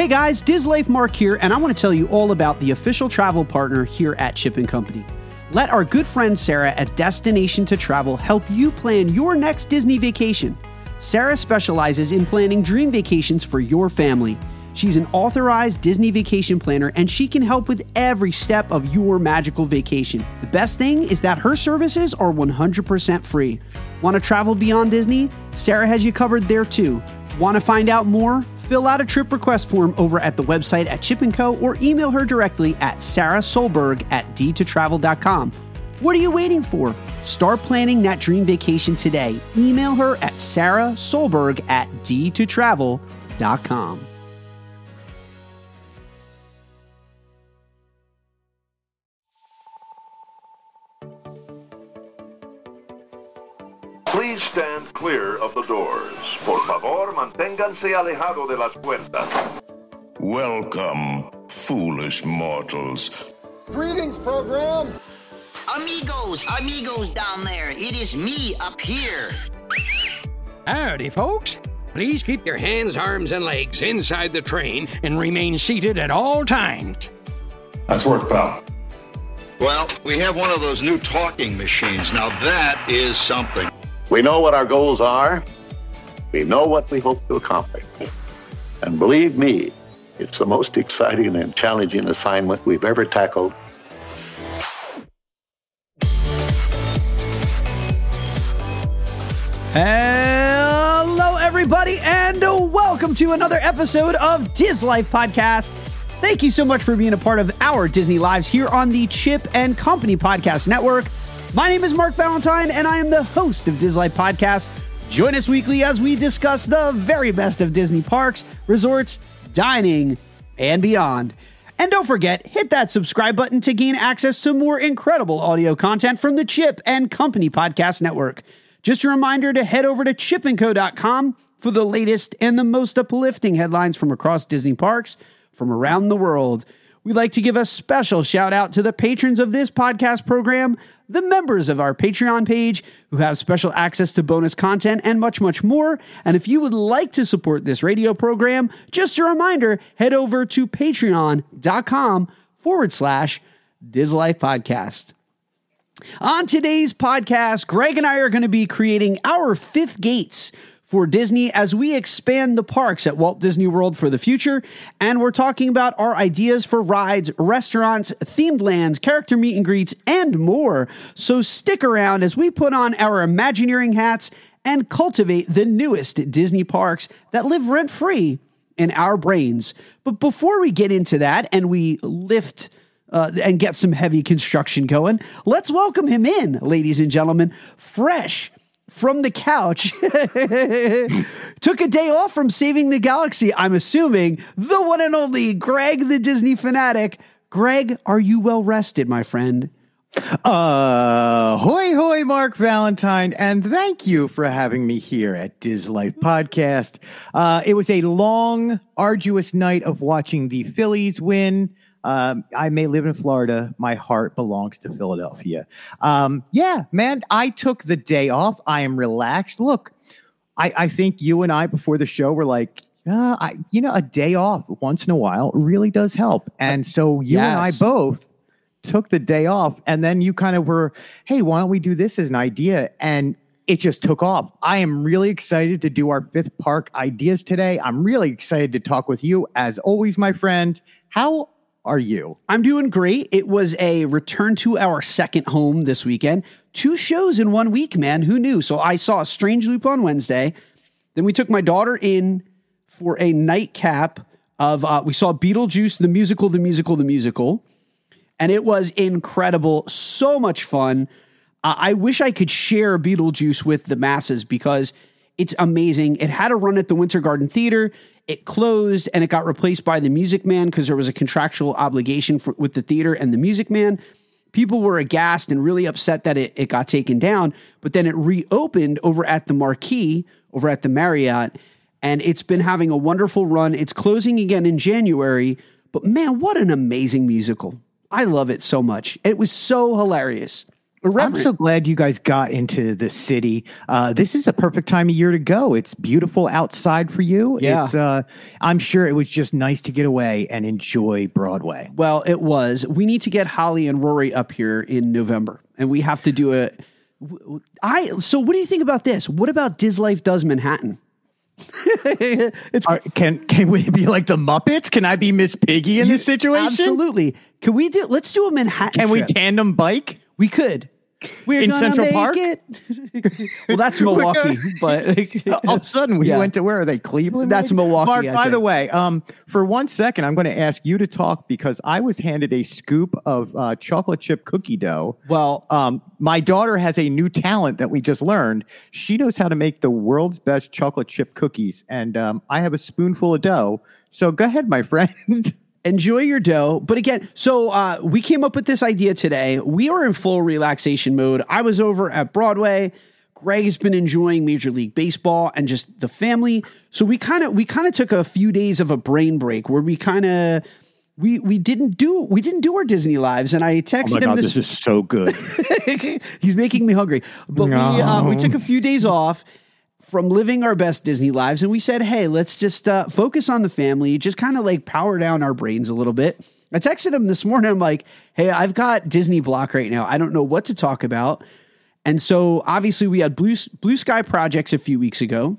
Hey guys, Dislife Mark here, and I want to tell you all about the official travel partner here at Chip and Company. Let our good friend Sarah at Destination to Travel help you plan your next Disney vacation. Sarah specializes in planning dream vacations for your family. She's an authorized Disney vacation planner and she can help with every step of your magical vacation. The best thing is that her services are 100% free. Want to travel beyond Disney? Sarah has you covered there too. Want to find out more? Fill out a trip request form over at the website at Chip & Co. or email her directly at sarahsolberg at d2travel.com. What are you waiting for? Start planning that dream vacation today. Email her at sarahsolberg at d2travel.com. Please stand clear of the doors. Por favor, manténganse alejado de las puertas. Welcome, foolish mortals. Greetings, program. Amigos, amigos down there. It is me up here. Howdy, folks. Please keep your hands, arms, and legs inside the train and remain seated at all times. Nice work, pal. Well, we have one of those new talking machines. Now that is something. We know what our goals are. We know what we hope to accomplish. And believe me, it's the most exciting and challenging assignment we've ever tackled. Hello, everybody, and welcome to another episode of Dislife Podcast. Thank you so much for being a part of our Disney Lives here on the Chip and Company Podcast Network. My name is Mark Valentine, and I am the host of Disney Life Podcast. Join us weekly as we discuss the very best of Disney parks, resorts, dining, and beyond. And don't forget, hit that subscribe button to gain access to more incredible audio content from the Chip and Company Podcast Network. Just a reminder to head over to chipandco.com for the latest and the most uplifting headlines from across Disney parks from around the world. We'd like to give a special shout out to the patrons of this podcast program, the members of our Patreon page who have special access to bonus content and much, much more. And if you would like to support this radio program, just a reminder, head over to patreon.com forward slash Dislife Podcast. On today's podcast, Greg and I are going to be creating our fifth gates for Disney as we expand the parks at Walt Disney World for the future. And we're talking about our ideas for rides, restaurants, themed lands, character meet and greets, and more. So stick around as we put on our Imagineering hats and cultivate the newest Disney parks that live rent free in our brains. But before we get into that and we lift uh, and get some heavy construction going. Let's welcome him in, ladies and gentlemen, fresh from the couch. Took a day off from saving the galaxy, I'm assuming, the one and only Greg the Disney fanatic. Greg, are you well rested, my friend? Uh, hoy hoy, Mark Valentine, and thank you for having me here at Dislife Podcast. Uh, it was a long, arduous night of watching the Phillies win. Um, I may live in Florida. My heart belongs to Philadelphia. Um, yeah, man, I took the day off. I am relaxed. Look, I, I think you and I before the show were like, uh, I, you know, a day off once in a while really does help. And so you and I both took the day off, and then you kind of were, hey, why don't we do this as an idea? And it just took off. I am really excited to do our fifth park ideas today. I'm really excited to talk with you, as always, my friend. How are you? I'm doing great. It was a return to our second home this weekend. Two shows in one week, man. Who knew? So I saw a Strange Loop on Wednesday. Then we took my daughter in for a nightcap of, uh, we saw Beetlejuice, the musical, the musical, the musical. And it was incredible. So much fun. Uh, I wish I could share Beetlejuice with the masses because it's amazing. It had a run at the Winter Garden Theater. It closed and it got replaced by the Music Man because there was a contractual obligation for, with the theater and the Music Man. People were aghast and really upset that it, it got taken down, but then it reopened over at the Marquis, over at the Marriott, and it's been having a wonderful run. It's closing again in January, but man, what an amazing musical! I love it so much. It was so hilarious. I'm so glad you guys got into the city. Uh, this is a perfect time of year to go. It's beautiful outside for you. Yeah. It's, uh, I'm sure it was just nice to get away and enjoy Broadway. Well, it was. We need to get Holly and Rory up here in November, and we have to do a. I so what do you think about this? What about Dislife does Manhattan? it's Are, can can we be like the Muppets? Can I be Miss Piggy in this situation? absolutely. Can we do? Let's do a Manhattan. Can we tandem bike? we could. We're In Central Park? well, that's Milwaukee, but All of a sudden, we Yeah. went to where are they? Cleveland. That's maybe? Milwaukee, Mark, by the way, um, for one second, I'm going to ask you to talk because I was handed a scoop of uh, chocolate chip cookie dough. Well- um, my daughter has a new talent that we just learned. She knows how to make the world's best chocolate chip cookies, and um, I have a spoonful of dough. So go ahead, my friend. Enjoy your dough. But again, so uh, we came up with this idea today. We are in full relaxation mode. I was over at Broadway. Greg has been enjoying Major League Baseball and just the family. So we kind of we kind of took a few days of a brain break where we kind of we we didn't do we didn't do our Disney lives. And I texted him this. is so good. He's making me hungry. But we uh, we took a few days off from living our best Disney lives, and we said, "Hey, let's just uh, focus on the family. Just kind of like power down our brains a little bit." I texted him this morning. I'm like, "Hey, I've got Disney block right now. I don't know what to talk about." And so obviously we had blue blue sky projects a few weeks ago.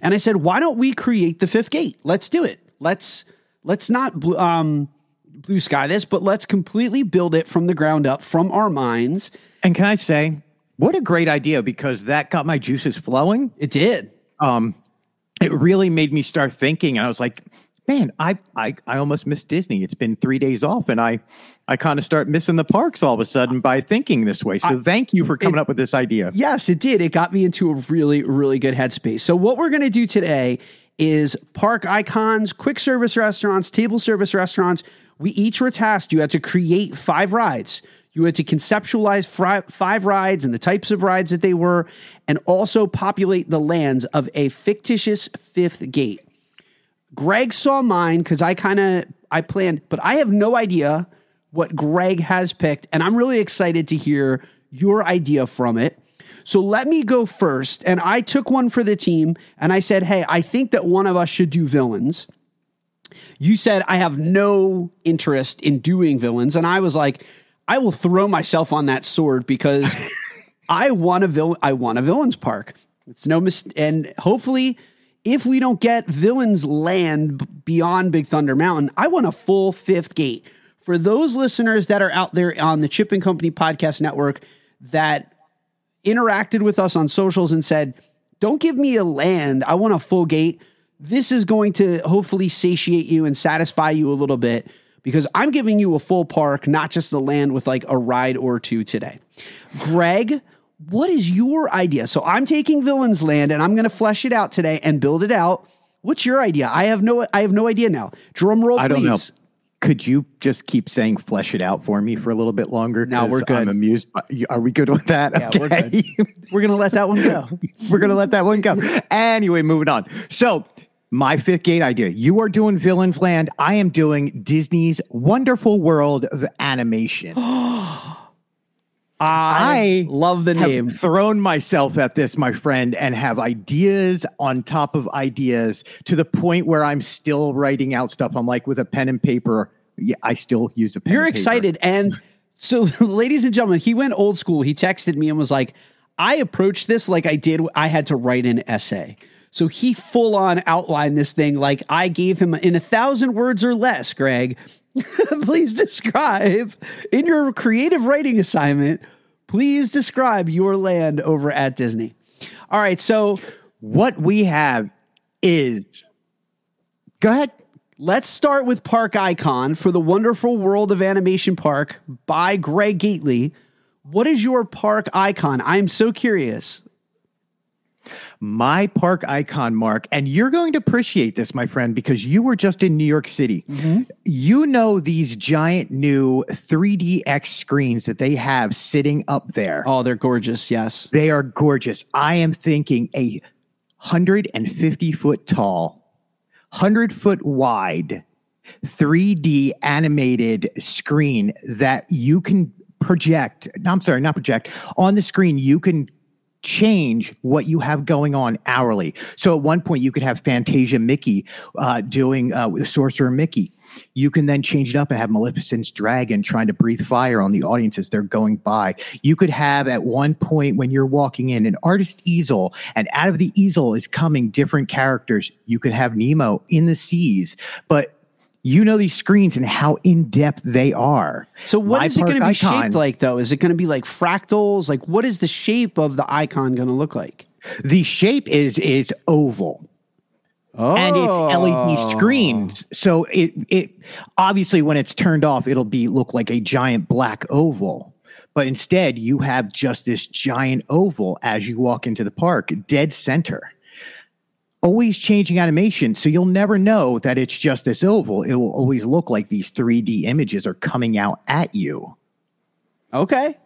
And I said, "Why don't we create the fifth gate? Let's do it. Let's let's not um blue sky this, but let's completely build it from the ground up from our minds." and can I say, what a great idea because that got my juices flowing. It did. um, it really made me start thinking. And I was like, man, I, I, I almost missed Disney. It's been three days off, and I, I kind of start missing the parks all of a sudden by thinking this way. So thank you for coming up with this idea. Yes, it did. It got me into a really, really good headspace. So, what we're going to do today is park icons, quick service restaurants, table service restaurants. We each were tasked. You had to create five rides. You had to conceptualize five rides and the types of rides that they were, and also populate the lands of a fictitious fifth gate. Greg saw mine because I kind of I planned, but I have no idea what Greg has picked, and I'm really excited to hear your idea from it. So let me go first, and I took one for the team, and I said, "Hey, I think that one of us should do villains." You said I have no interest in doing villains, and I was like, I will throw myself on that sword because I want a villain. I want a villains park. It's no mis- and hopefully, if we don't get villains land beyond Big Thunder Mountain, I want a full fifth gate for those listeners that are out there on the Chip and Company podcast network that interacted with us on socials and said, "Don't give me a land. I want a full gate." This is going to hopefully satiate you and satisfy you a little bit because I'm giving you a full park, not just the land with like a ride or two today. Greg, what is your idea? So I'm taking Villains Land and I'm going to flesh it out today and build it out. What's your idea? I have no I have no idea now. Drum roll, I don't please. know. Could you just keep saying "flesh it out" for me for a little bit longer? Now we're good. I'm amused. by- Are we good with that? Yeah, we're good. We're gonna let that one go. We're going to let that one go. Anyway, moving on. So, my fifth gate idea. You are doing Villains Land. I am doing Disney's Wonderful World of Animation. I, love the have name. thrown myself at this, my friend, and have ideas on top of ideas to the point where I'm still writing out stuff. I'm like with a pen and paper. Yeah, I still use a pen. You're and paper. excited. And so, ladies and gentlemen, he went old school. He texted me and was like, I approached this like I did, I had to write an essay. So he full on outlined this thing like I gave him in a thousand words or less, Greg. please describe in your creative writing assignment, please describe your land over at Disney. All right. So What we have is. Go ahead. Let's start with Park Icon for the Wonderful World of Animation Park by Greg Gately. What is your park icon? I'm so curious. My park icon mark and you're going to appreciate this my friend because you were just in new york city mm-hmm. you know these giant new 3dx screens that they have sitting up there Oh, they're gorgeous. Yes. they are gorgeous i am thinking a 150 foot tall 100 foot wide 3d animated screen that you can project. I'm sorry, not project. On the screen, you can change what you have going on hourly. So at one point, you could have Fantasia Mickey uh, doing uh, Sorcerer Mickey. You can then change it up and have Maleficent's dragon trying to breathe fire on the audience as they're going by. You could have at one point when you're walking in an artist easel, and out of the easel is coming different characters. You could have Nemo in the seas, but you know these screens and how in depth they are. So what My is it going to be icon- shaped like though? Is it going to be like fractals? Like what is the shape of the icon going to look like? The shape is is oval. Oh. and it's LED oh. screens. So it it obviously when it's turned off, it'll be look like a giant black oval. But instead, you have just this giant oval as you walk into the park, dead center. Always changing animation, so you'll never know that it's just this oval. It will always look like these 3D images are coming out at you. Okay.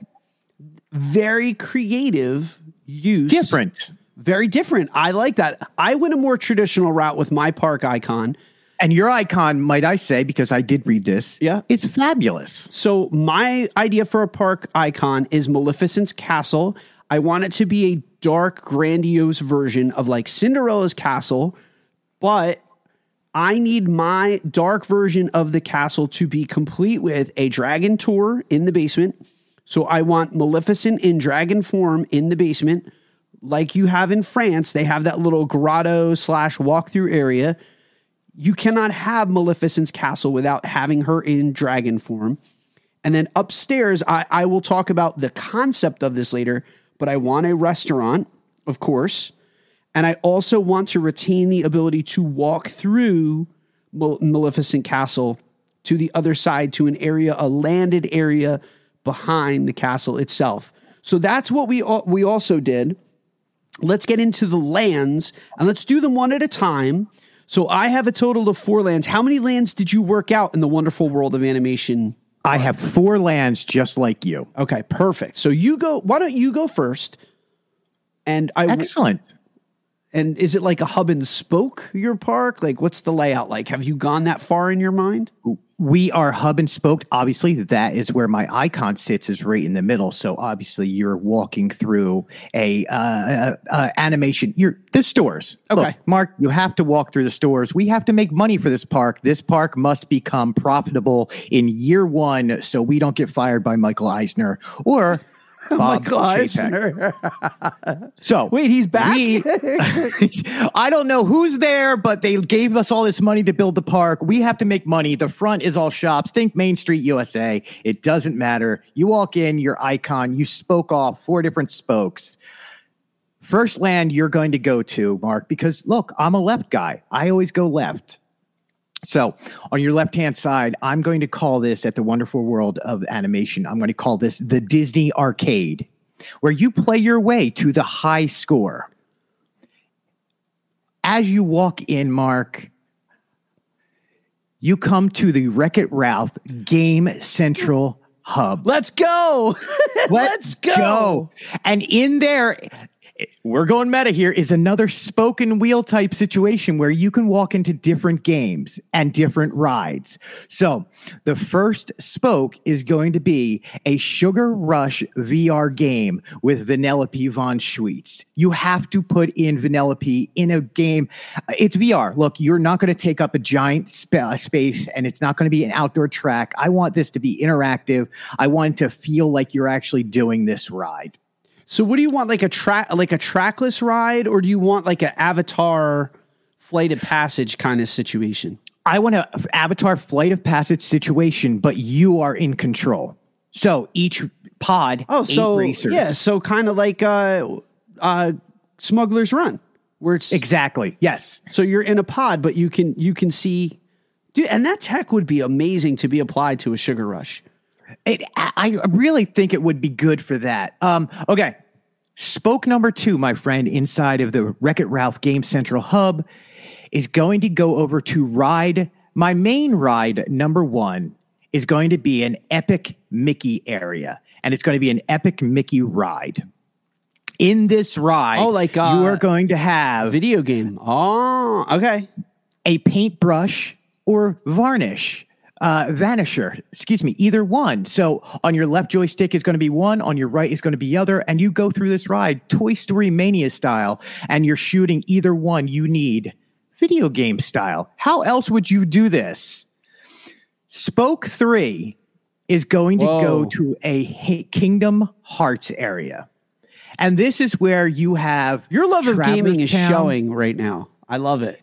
Very creative use. Different. Very different. I like that. I went a more traditional route with my park icon. And your icon, might I say, because I did read this, Yeah. it's fabulous. So my idea for a park icon is Maleficent's castle. I want it to be a dark, grandiose version of like Cinderella's castle, but I need my dark version of the castle to be complete with a dragon tour in the basement. So I want Maleficent in dragon form in the basement, like you have in France. They have that little grotto slash walkthrough area. You cannot have Maleficent's castle without having her in dragon form. And then upstairs, I, I will talk about the concept of this later, but I want a restaurant, of course. And I also want to retain the ability to walk through Mal- Maleficent Castle to the other side to an area, a landed area behind the castle itself. So that's what we we also did. Let's get into the lands and let's do them one at a time. So I have a total of four lands. How many lands did you work out in the wonderful world of animation? I have four lands just like you. Okay, perfect. So you go. Why don't you go first? And I Excellent. And is it like a hub and spoke your park? Like what's the layout like? Have you gone that far in your mind? We are hub and spoke. Obviously, that is where my icon sits, is right in the middle. So obviously, you're walking through a uh, uh, uh, animation. You're the stores. Okay. Look, Mark, you have to walk through the stores. We have to make money for this park. This park must become profitable in year one, so we don't get fired by Michael Eisner or. Oh Bob Michael Chapek. So Wait, he's back? we- I don't know who's there, but they gave us all this money to build the park. We have to make money. The front is all shops. Think Main Street USA. It doesn't matter. You walk in, your icon, you spoke off four different spokes. First land you're going to go to, Mark, because look, I'm a left guy. I always go left. So, on your left hand side, I'm going to call this at the wonderful world of animation. I'm going to call this the Disney Arcade, where you play your way to the high score. As you walk in, Mark, you come to the Wreck It Ralph Game Central Hub. Let's go. Let's go. And in there, we're going meta here, is another spoken wheel type situation where you can walk into different games and different rides. So the first spoke is going to be a Sugar Rush VR game with Vanellope von Schweetz. You have to put in Vanellope in a game. It's VR. Look, you're not going to take up a giant spa- uh, space and it's not going to be an outdoor track. I want this to be interactive. I want to feel like you're actually doing this ride. So what do you want? Like a track like a trackless ride, or do you want like an avatar flight of passage kind of situation? I want an avatar flight of passage situation, but you are in control. So each pod, oh so racers. yeah, so kind of like uh uh Smuggler's Run, where it's exactly. Yes, so you're in a pod, but you can you can see dude, and that tech would be amazing to be applied to a sugar rush. It, I really think it would be good for that. Um, okay, spoke number two, my friend, inside of the Wreck It Ralph Game Central Hub, is going to go over to ride. My main ride number one is going to be an epic Mickey area, and it's going to be an epic Mickey ride. In this ride, Oh, like, you uh, are going to have Video game. Oh, okay. a paintbrush or varnish uh, Vanisher. Excuse me, either one. So on your left joystick is going to be one, on your right is going to be other, and you go through this ride Toy Story Mania style, and you're shooting either one you need video game style. How else would you do this? Spoke 3 is going to go to a Kingdom Hearts area. And this is where you have Your love of gaming is showing right now. I love it.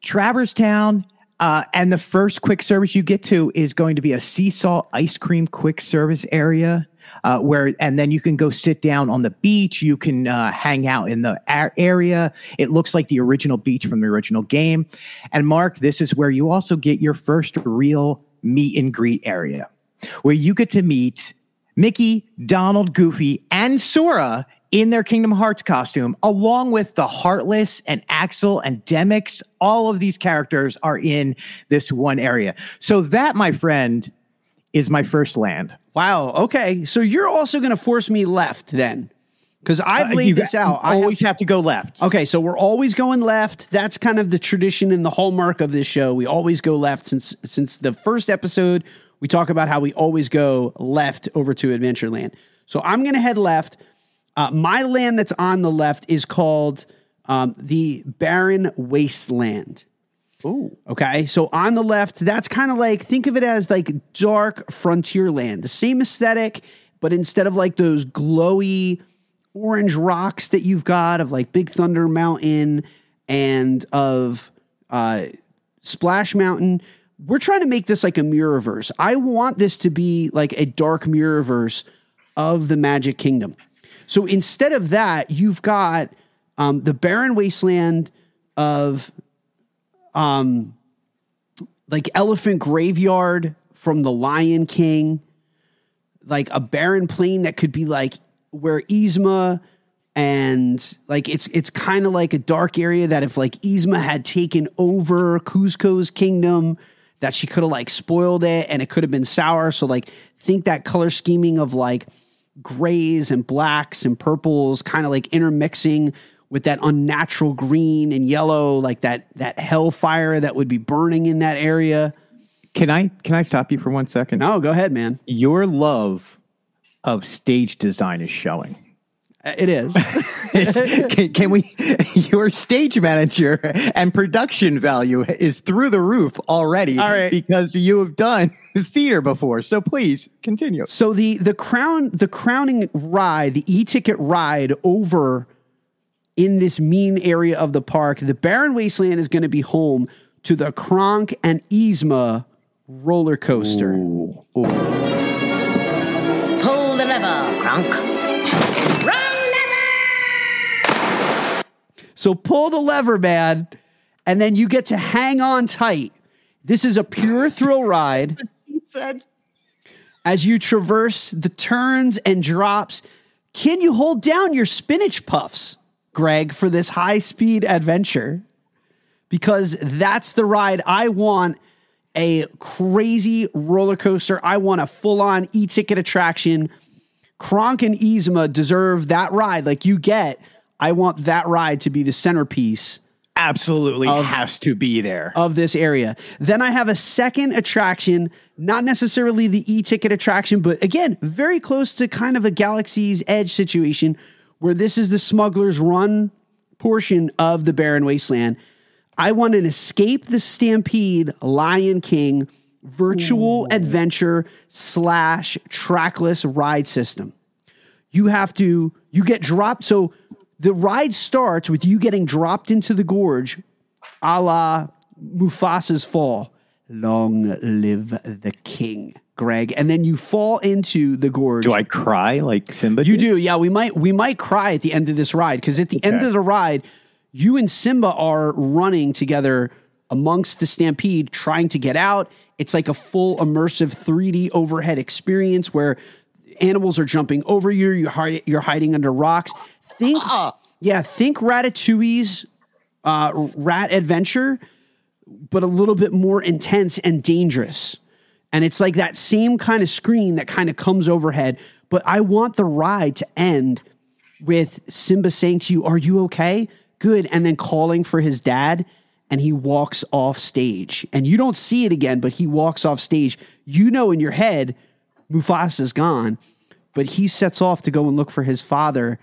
Traverse Town, uh, and the first quick service you get to is going to be a sea-salt ice cream quick service area. Uh, where and then you can go sit down on the beach. You can uh, hang out in the area. It looks like the original beach from the original game. And Mark, this is where you also get your first real meet and greet area, where you get to meet Mickey, Donald, Goofy, and Sora in their Kingdom Hearts costume, along with the Heartless and Axel and Demyx. All of these characters are in this one area. So that, my friend, is my first land. Wow. Okay. So you're also going to force me left then, because I've Uh, laid this out. I have- always have to go left. Okay, so we're always going left. That's kind of the tradition and the hallmark of this show. We always go left since since the first episode. We talk about how we always go left over to Adventureland. So I'm going to head left. Uh, my land that's on the left is called um, the Barren Wasteland. Ooh. Okay, so on the left, that's kind of like think of it as like dark frontier land, the same aesthetic, but instead of like those glowy orange rocks that you've got of like Big Thunder Mountain and of uh, Splash Mountain, we're trying to make this like a mirrorverse. I want this to be like a dark mirrorverse of the Magic Kingdom. So instead of that, you've got um, the barren wasteland of um, like Elephant Graveyard from The Lion King, like a barren plain that could be like where Yzma and like it's it's kind of like a dark area that if like Yzma had taken over Kuzco's kingdom, that she could have like spoiled it and it could have been sour. So like think that color scheming of like grays and blacks and purples kind of like intermixing with that unnatural green and yellow, like that that hellfire that would be burning in that area. Can I can I stop you for one second? No, go ahead, man. Your love of stage design is showing. Uh, It is. It's- can, can we? Your stage manager and production value is through the roof already. All right. because you have done theater before. So please continue. So the the crown the crowning ride, the e-ticket ride over in this mean area of the park, the Barren Wasteland is going to be home to the Kronk and Yzma roller coaster. Pull the lever, Kronk. So pull the lever, man, and then you get to hang on tight. This is a pure thrill ride. he said. As you traverse the turns and drops, can you hold down your spinach puffs, Greg, for this high speed adventure? Because that's the ride I want a crazy roller coaster. I want a full on e ticket attraction. Kronk and Yzma deserve that ride like you get. I want that ride to be the centerpiece Absolutely has to be there. of this area. Then I have a second attraction, not necessarily the e ticket attraction, but again, very close to kind of a Galaxy's Edge situation where this is the Smuggler's Run portion of the Barren Wasteland. I want an Escape the Stampede Lion King virtual adventure slash trackless ride system you have to you get dropped so the ride starts with you getting dropped into the gorge a la mufasa's fall. Long live the king greg. And then you fall into the gorge. Do I cry like Simba? you did? do. Yeah we might we might cry at the end of this ride because at the end of the ride you and simba are running together amongst the stampede trying to get out. It's like a full immersive 3d overhead experience where animals are jumping over you you're, hide, you're hiding under rocks think yeah think ratatouille's uh, rat adventure but a little bit more intense and dangerous. And it's like that same kind of screen that kind of comes overhead. But I want the ride to end with Simba saying to you, Are you okay? Good. And then calling for his dad. and he walks off stage. And you don't see it again, but he walks off stage. You know in your head, Mufasa's gone, but he sets off to go and look for his father,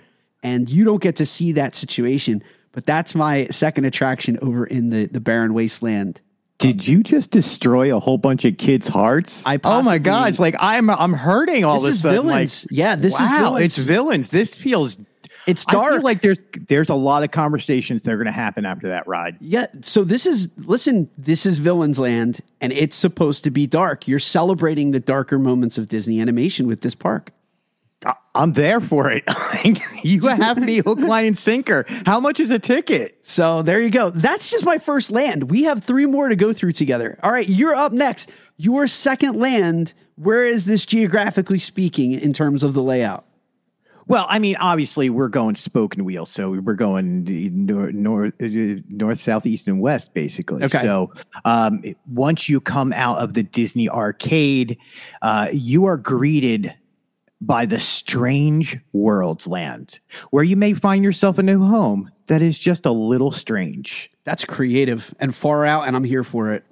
and you don't get to see that situation. But that's my second attraction over in the, the barren wasteland. Did you just destroy a whole bunch of kids' hearts? I oh my possibly- gosh! Like I'm, I'm hurting all This of a is sudden. villains. Like, Yeah, this is wow, villains. It's villains. This feels. It's I dark. feel like there's there's a lot of conversations that are going to happen after that ride. Yeah, so this is listen, this is Villains Land and it's supposed to be dark. You're celebrating the darker moments of Disney animation with this park. I'm there for it. you have me hook, line, and sinker. How much is a ticket? So there you go. That's just my first land. We have three more to go through together. All right, you're up next. Your second land, where is this geographically speaking in terms of the layout? Well, I mean, obviously, we're going spoke and wheel, so we're going north, north, uh, north, south, east, and west, basically. Okay. So, um, once you come out of the Disney arcade, uh, you are greeted by the strange worlds land, where you may find yourself a new home that is just a little strange. That's creative and far out, and I'm here for it.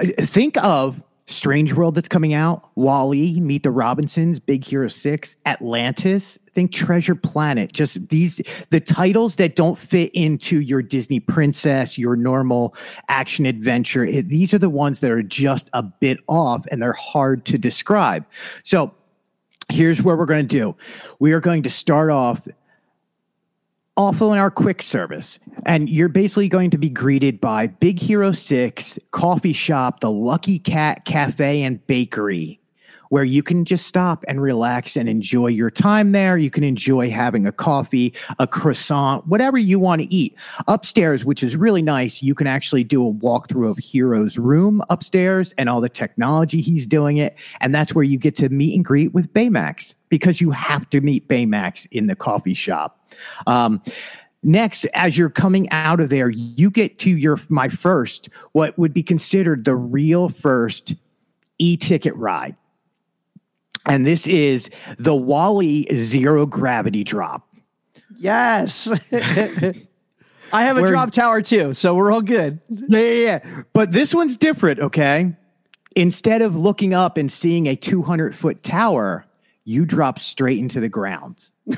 Uh, think of Strange World that's coming out, WALL-E, Meet the Robinsons, Big Hero 6, Atlantis. Think Treasure Planet. Just these, the titles that don't fit into your Disney princess, your normal action adventure. It, these are the ones that are just a bit off and they're hard to describe. So here's what we're going to do we are going to start off awful in our quick service. And you're basically going to be greeted by Big Hero 6, Coffee Shop, the Lucky Cat Cafe and Bakery, where you can just stop and relax and enjoy your time there. You can enjoy having a coffee, a croissant, whatever you want to eat. Upstairs, which is really nice, you can actually do a walkthrough of Hiro's room upstairs and all the technology he's doing it. And that's where you get to meet and greet with Baymax because you have to meet Baymax in the coffee shop. Um, next, as you're coming out of there, you get to your my first, what would be considered the real first e-ticket ride. And this is the WALL-E Zero Gravity Drop. Yes. I have a drop tower too, so we're all good. Yeah, yeah, yeah. But this one's different, okay? Instead of looking up and seeing a 200 foot tower, you drop straight into the ground. yeah.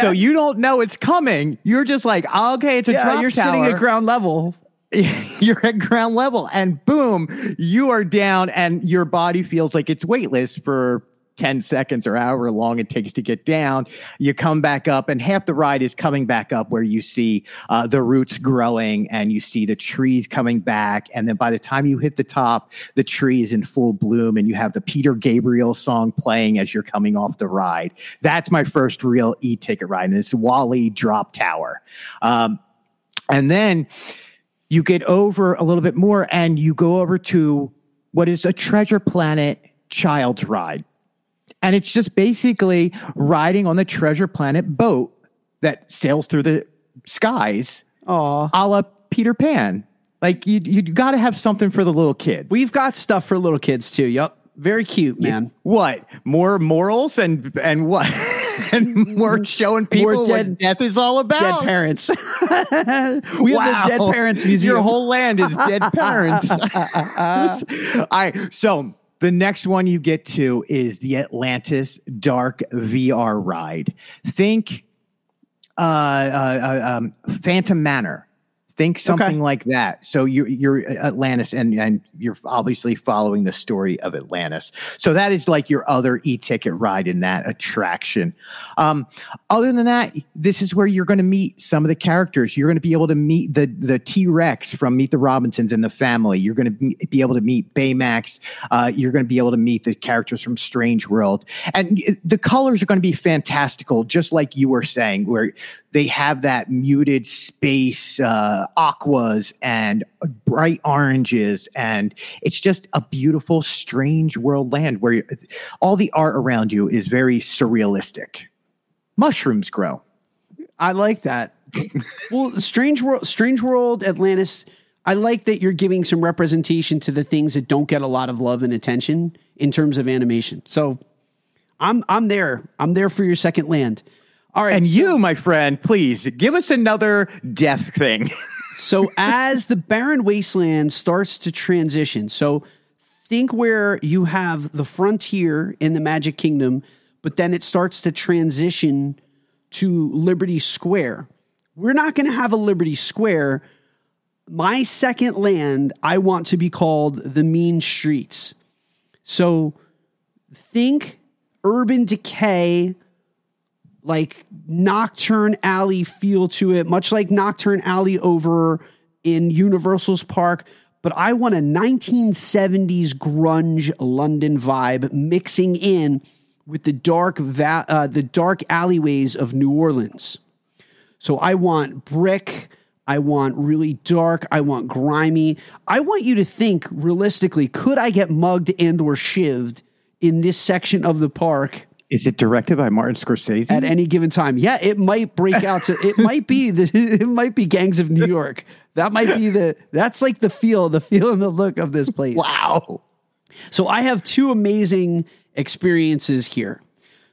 So you don't know it's coming. You're just like, ah, okay, it's a Yeah, drop you're sitting at ground level. you're at ground level and boom, you are down and your body feels like it's weightless for 10 seconds or however long it takes to get down. You come back up and half the ride is coming back up where you see uh, the roots growing and you see the trees coming back. And then by the time you hit the top, the tree is in full bloom and you have the Peter Gabriel song playing as you're coming off the ride. That's my first real e-ticket ride. And it's WALL-E Drop Tower. Um, and then you get over a little bit more and you go over to what is a treasure planet child's ride. And it's just basically riding on the treasure planet boat that sails through the skies Aw. a la Peter Pan. Like you, you got to have something for the little kids. We've got stuff for little kids too. Yup. Very cute, man. what more morals and and what and we're showing people More dead- what death is all about. Dead parents. we have the Dead Parents Museum. Your whole land is dead parents. All right. So the next one you get to is the Atlantis Dark VR ride. Think uh, uh, uh, um, Phantom Manor. Think something like that. So you're, you're Atlantis, and, and you're obviously following the story of Atlantis. So that is like your other e-ticket ride in that attraction. Um, other than that, this is where you're going to meet some of the characters. You're going to be able to meet the the T Rex from Meet the Robinsons and the family. You're going to be able to meet Baymax. Uh, you're going to be able to meet the characters from Strange World, and the colors are going to be fantastical, just like you were saying, where they have that muted space uh, aquas and bright oranges, and it's just a beautiful, strange world land where all the art around you is very surrealistic. Mushrooms grow. I like that. well, Strange World, Strange World, Atlantis. I like that you're giving some representation to the things that don't get a lot of love and attention in terms of animation. So, I'm I'm there. I'm there for your second land. All right, And so- you, my friend, please give us another death thing. So as the barren wasteland starts to transition, so think where you have the frontier in the Magic Kingdom, but then it starts to transition to Liberty Square. We're not going to have a Liberty Square. My second land, I want to be called the Mean Streets. So think urban decay, like Knockturn Alley feel to it, much like Knockturn Alley over in Universal's Park. But I want a 1970s grunge London vibe mixing in with the dark va- uh, the dark alleyways of New Orleans. So I want brick. I want really dark. I want grimy. I want you to think realistically: Could I get mugged and or shivved in this section of the park? Is it directed by Martin Scorsese? at any given time. Yeah, it might break out to it might be the it might be Gangs of New York. That might be the that's like the feel, the feel and the look of this place. wow. So I have two amazing experiences here.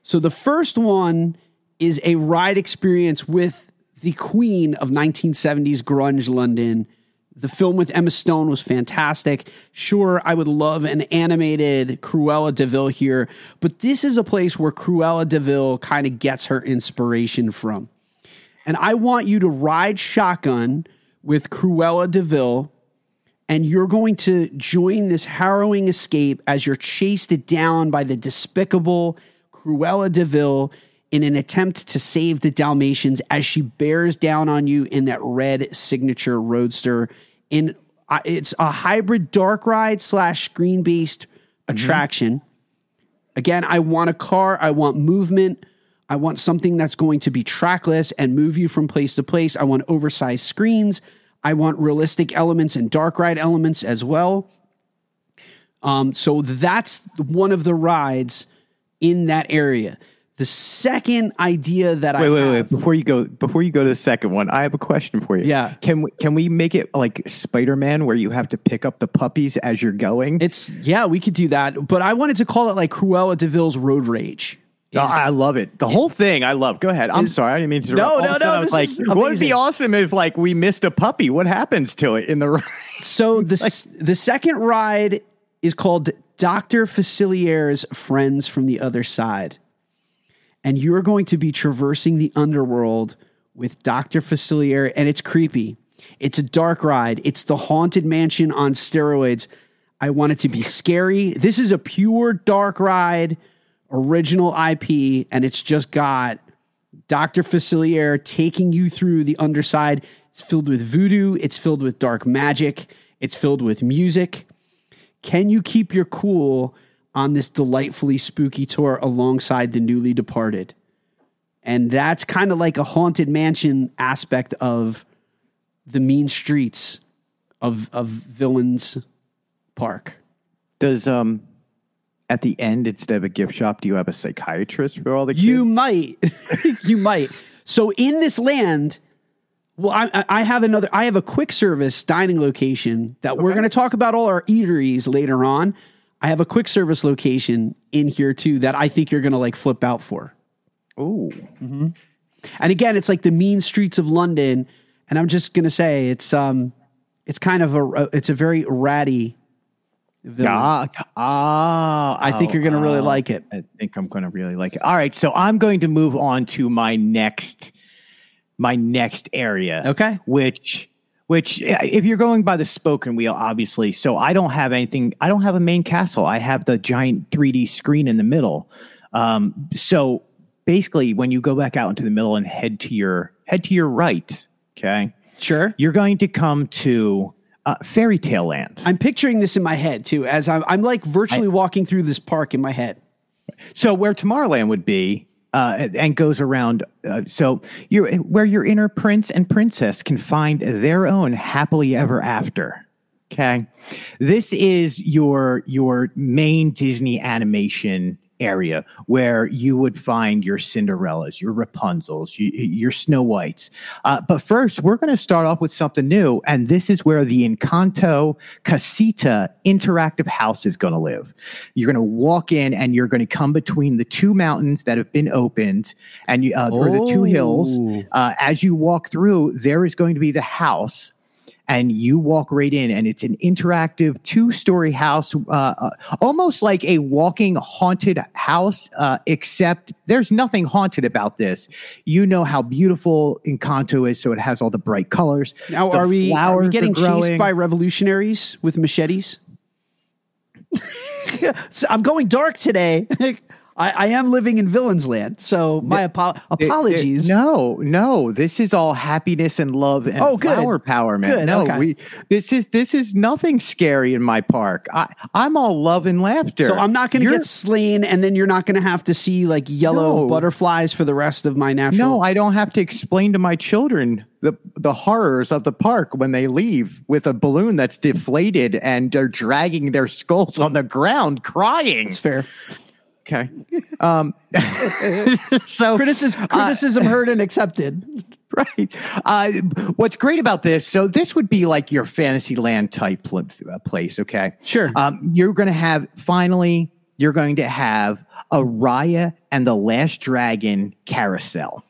So the first one is a ride experience with the queen of 1970s grunge London. The film with Emma Stone was fantastic. Sure, I would love an animated Cruella de Vil here, but this is a place where Cruella de Vil kind of gets her inspiration from. And I want you to ride shotgun with Cruella de Vil and you're going to join this harrowing escape as you're chased down by the despicable Cruella de Vil in an attempt to save the Dalmatians as she bears down on you in that red signature roadster. In uh, it's a hybrid dark ride slash screen based attraction. Again, I want a car. I want movement. I want something that's going to be trackless and move you from place to place. I want oversized screens. I want realistic elements and dark ride elements as well. Um, so that's one of the rides in that area. The second idea that I Wait, wait, have, wait! Before you go, before you go to the second one, I have a question for you. Yeah. can we can we make it like Spider Man, where you have to pick up the puppies as you're going? it's yeah, we could do that, but I wanted to call it like Cruella de Vil's Road Rage. Oh, I love it. The whole thing, I love. Go ahead. I'm Is- sorry, I didn't mean to. No, no, of a sudden no, I was this like, is what would be awesome if like we missed a puppy? What happens to it in the ride? So the s the second ride is called Doctor Facilier's Friends from the Other Side, and you're going to be traversing the underworld with Doctor Facilier, and it's creepy. It's a dark ride. It's the haunted mansion on steroids. I want it to be scary. This is a pure dark ride, original IP, and it's just got Dr. Facilier taking you through the underside. It's filled with voodoo, it's filled with dark magic, it's filled with music. Can you keep your cool on this delightfully spooky tour alongside the newly departed? And that's kind of like a haunted mansion aspect of the mean streets of of Villains Park. Does um at the end instead of a gift shop, do you have a psychiatrist for all the kids? You might. you might. So in this land, well, I, I- I have another. I have a quick service dining location that we're going to talk about all our eateries later on. I have a quick service location in here too that I think you're going to like flip out for. Ooh. And again, it's like the mean streets of London. And I'm just going to say it's um, it's kind of a it's a very ratty. Villain. Ah, ah, I think you're gonna really oh, like it. I think I'm going to really like it. All right, so I'm going to move on to my next, my next area. Okay. Which, which, if you're going by the spoken wheel, obviously. So I don't have anything. I don't have a main castle. I have the giant 3D screen in the middle. Um, so basically, when you go back out into the middle and head to your head to your right, okay, Sure. you're going to come to uh, Fairy Tale Land. I'm picturing this in my head too, as I'm, I'm like virtually walking through this park in my head. So where Tomorrowland would be, uh, and- goes around. Uh, so you're where your inner prince and princess can find their own happily ever after. Okay, this is your your main Disney animation area where you would find your Cinderellas, your Rapunzels, you, your Snow Whites. Uh, but first, we're going to start off with something new, and this is where the Encanto Casita interactive house is going to live. You're going to walk in, and you're going to come between the two mountains that have been opened, and you, uh, or the two hills. Oh. Uh, as you walk through, there is going to be the house. And you walk right in, and it's an interactive two story house, uh, uh, almost like a walking haunted house, uh, except there's nothing haunted about this. You know how beautiful Encanto is, so it has all the bright colors. Now, The are we, are we getting chased by revolutionaries with machetes? I'm going dark today. I, I am living in villain's land, so my apo- It- it- apologies. no, no, this is all happiness and love and Oh, good. flower power, man. Good, no, okay. we this is this is nothing scary in my park. I I'm all love and laughter. So I'm not going to get slain, and then you're not going to have to see like yellow No. butterflies for the rest of my natural. No, I don't have to explain to my children the the horrors of the park when they leave with a balloon that's deflated and they're dragging their skulls on the ground crying. it's fair. Okay. Um so Criticism, criticism heard and accepted. right. Uh, what's great about this? So this would be like your Fantasyland type pl- uh, place. Okay, Sure. Um, you're going to have finally. You're going to have a Raya and the Last Dragon carousel.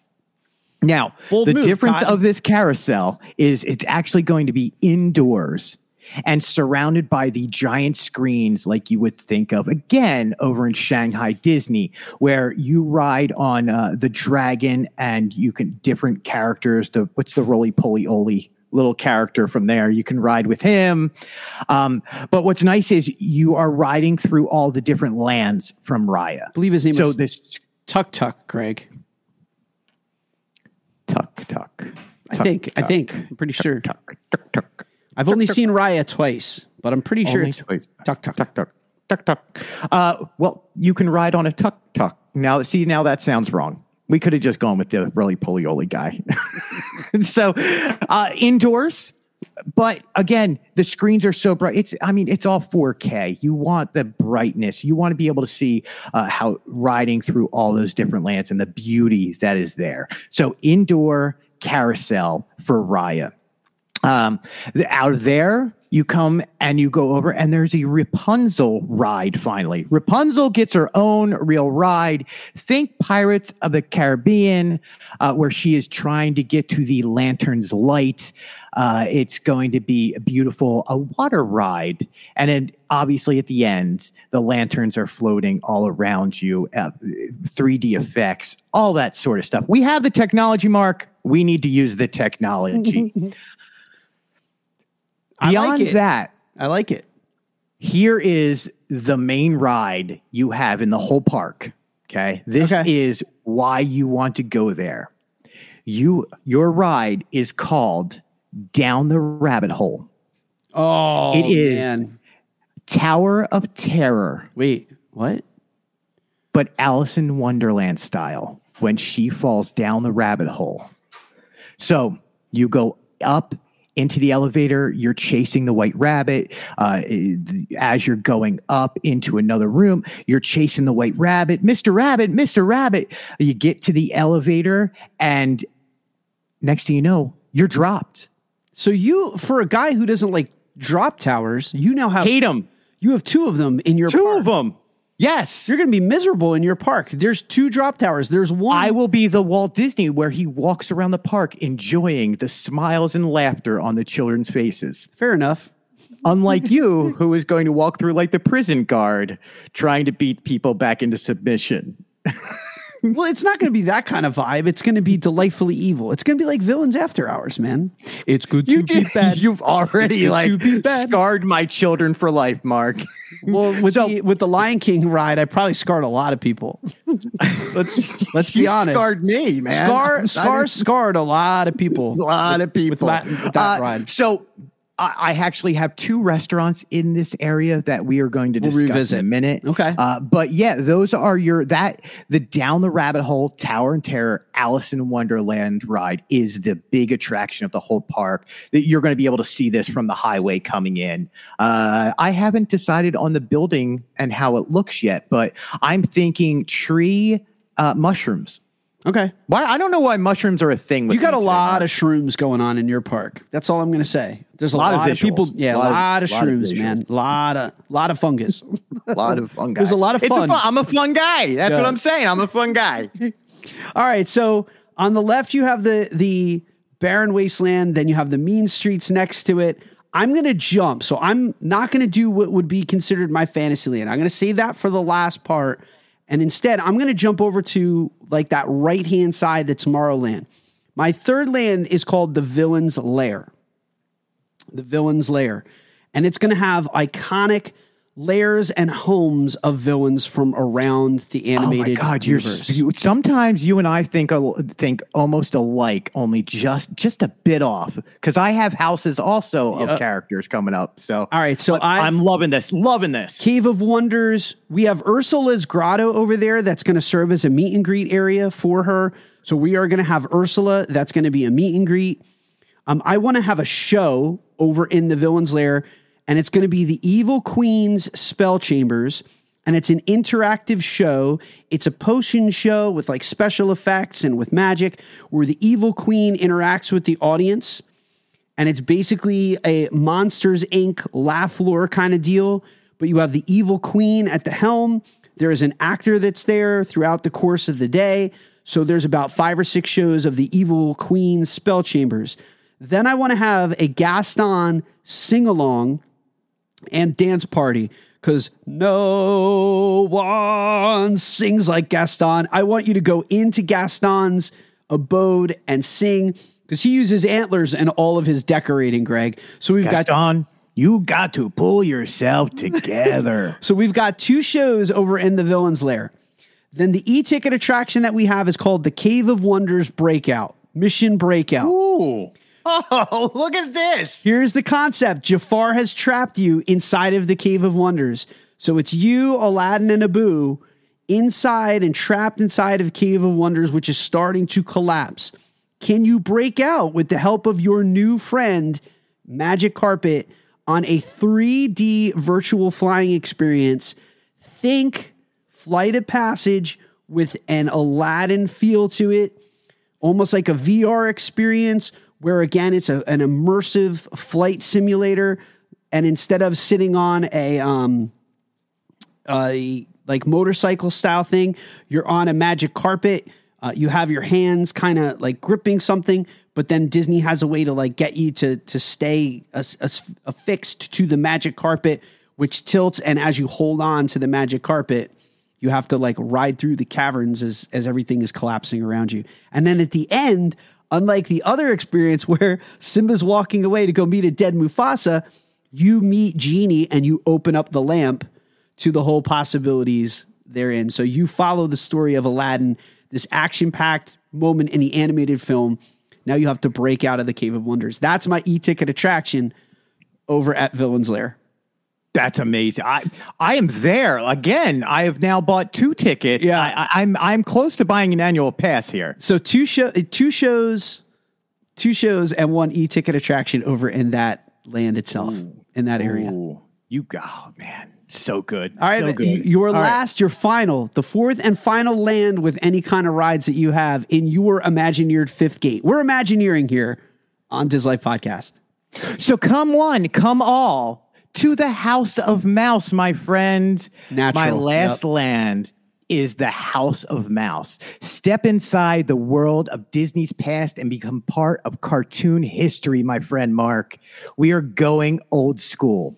Now, Bold the move, difference Cotton. of this carousel is it's actually going to be indoors and surrounded by the giant screens like you would think of again over in Shanghai Disney, where you ride on uh, the dragon and you can different characters. The what's the roly poly oly little character from there? You can ride with him. Um, but what's nice is you are riding through all the different lands from Raya. I believe his name so is this Tuk Tuk, Greg. tuck tuck. I tuck, think. I think. I'm pretty sure. tuck tuck tuck. I've only seen Raya twice, but I'm pretty sure it's twice. Tuk Tuk. Tuck tuck tuck tuck. Uh, well, you can ride on a tuck tuck. Now, see, now that sounds wrong. We could have just gone with the really polioli guy. so, uh, indoors, but again, the screens are so bright. It's, I mean, it's all 4K. You want the brightness. You want to be able to see uh, how riding through all those different lands and the beauty that is there. So, indoor carousel for Raya. Um, out of there, you come and you go over, and there's a Rapunzel ride finally. Rapunzel gets her own real ride. Think Pirates of the Caribbean, uh, where she is trying to get to the lantern's light. Uh, it's going to be a beautiful, a water ride. And then obviously at the end, the lanterns are floating all around you, uh, 3D effects, all that sort of stuff. We have the technology, Mark. We need to use the technology. I like Beyond that, I like it. here is the main ride you have in the whole park. Okay. This Okay. is why you want to go there. You your ride is called Down the Rabbit Hole. Oh, It is. Man. Tower of Terror, Wait, what? but Alice in Wonderland style when she falls down the rabbit hole. So you go up into the elevator, you're chasing the white rabbit. Uh, as you're going up into another room, you're chasing the white rabbit. Mr. Rabbit, Mr. Rabbit. You get to the elevator, and next thing you know, you're dropped. So you, for a guy who doesn't like drop towers, you now have Hate them. you have two of them in your Two park. of them. Yes. You're going to be miserable in your park. There's two drop towers. There's one. I will be the Walt Disney where he walks around the park enjoying the smiles and laughter on the children's faces. Fair enough. Unlike you, who is going to walk through like the prison guard trying to beat people back into submission. Well, it's not going to be that kind of vibe. It's going to be delightfully evil. It's going to be like villains after hours, man. It's good to be bad. You've already like to be bad. scarred my children for life, Mark. Well, with So- the with the Lion King ride, I probably scarred a lot of people. let's let's be You honest. scarred me, man. Scar scar scarred a lot of people. a lot of people. with that, with that Uh, ride. So I, I actually have two restaurants in this area that we are going to We'll discuss revisit. in a minute. Okay. Uh, but yeah, those are your that the down the rabbit hole Tower and Terror Alice in Wonderland ride is the big attraction of the whole park. That you're going to be able to see this from the highway coming in. Uh, I haven't decided on the building and how it looks yet, but I'm thinking tree uh, mushrooms. Okay. Why I don't know why mushrooms are a thing. With You got a lot of shrooms going on in your park. That's all I'm going to say. There's a, lot, of, visuals. people. Yeah, a lot, of, lot of shrooms, visuals. man. A lot of lot of fungus. a lot of fun guys. There's a lot of It's fun. I'm a fun guy. That's Yeah. what I'm saying. I'm a fun guy. all right. So on the left, you have the the barren wasteland. Then you have the mean streets next to it. I'm going to jump. So I'm not going to do what would be considered my fantasy land. I'm going to save that for the last part. And instead, I'm going to jump over to like that right hand side that's Tomorrowland. My third land is called the Villain's Lair. The Villain's Lair. And it's going to have iconic layers and homes of villains from around the animated oh my God, universe. You're, you, sometimes you and I think uh, think almost alike, only just just a bit off. Because I have houses also Yep. of characters coming up. So All right, so I've- I'm loving this, loving this. Cave of Wonders. We have Ursula's grotto over there that's going to serve as a meet and greet area for her. So we are going to have Ursula. That's going to be a meet and greet. Um, I want to have a show over in the Villain's Lair, and it's going to be the Evil Queen's Spell Chambers. And it's an interactive show. It's a potion show with like special effects and with magic where the Evil Queen interacts with the audience and it's basically a Monsters Inc. Laugh Floor kind of deal. But you have the evil queen at the helm. There is an actor that's there throughout the course of the day. So there's about five or six shows of the evil queen spell chambers. Then I want to have a Gaston sing along and dance party because no one sings like Gaston. I want you to go into Gaston's abode and sing because he uses antlers and all of his decorating, Greg. So we've got Gaston, you got to pull yourself together. so we've got two shows over in the Villain's Lair. Then the e-ticket attraction that we have is called the Cave of Wonders Breakout. Mission Breakout. Ooh. Oh, look at this. Here's the concept Jafar has trapped you inside of the Cave of Wonders. So it's you, Aladdin, and Abu inside and trapped inside of Cave of Wonders, which is starting to collapse. Can you break out with the help of your new friend, Magic Carpet, on a 3D virtual flying experience? Think Flight of Passage with an Aladdin feel to it almost like a VR experience where again it's a, an immersive flight simulator and instead of sitting on a um a like motorcycle style thing you're on a magic carpet uh, you have your hands kind of like gripping something but then disney has a way to like get you to to stay affixed to the magic carpet which tilts and as you hold on to the magic carpet you have to like ride through the caverns as as everything is collapsing around you. And then at the end, unlike the other experience where Simba's walking away to go meet a dead Mufasa, you meet Genie and you open up the lamp to the whole possibilities therein. So you follow the story of Aladdin, this action-packed moment in the animated film. Now you have to break out of the Cave of Wonders. That's my e-ticket attraction over at Villain's Lair. That's amazing. I I am there again. I have now bought two tickets. Yeah. I, I, I'm I'm close to buying an annual pass here. So two show two shows, two shows and one e-ticket attraction over in that land itself in that area. Ooh, you go, oh, man, so good. All right, so good. your All right. last, your final, the fourth and final land with any kind of rides that you have in your Imagineered fifth gate. We're Imagineering here on Dislife Podcast. So come one, come all to the House of Mouse, my friend. Natural, My last yep. land is the House of Mouse. Step inside the world of Disney's past and become part of cartoon history, my friend Mark. We are going old school.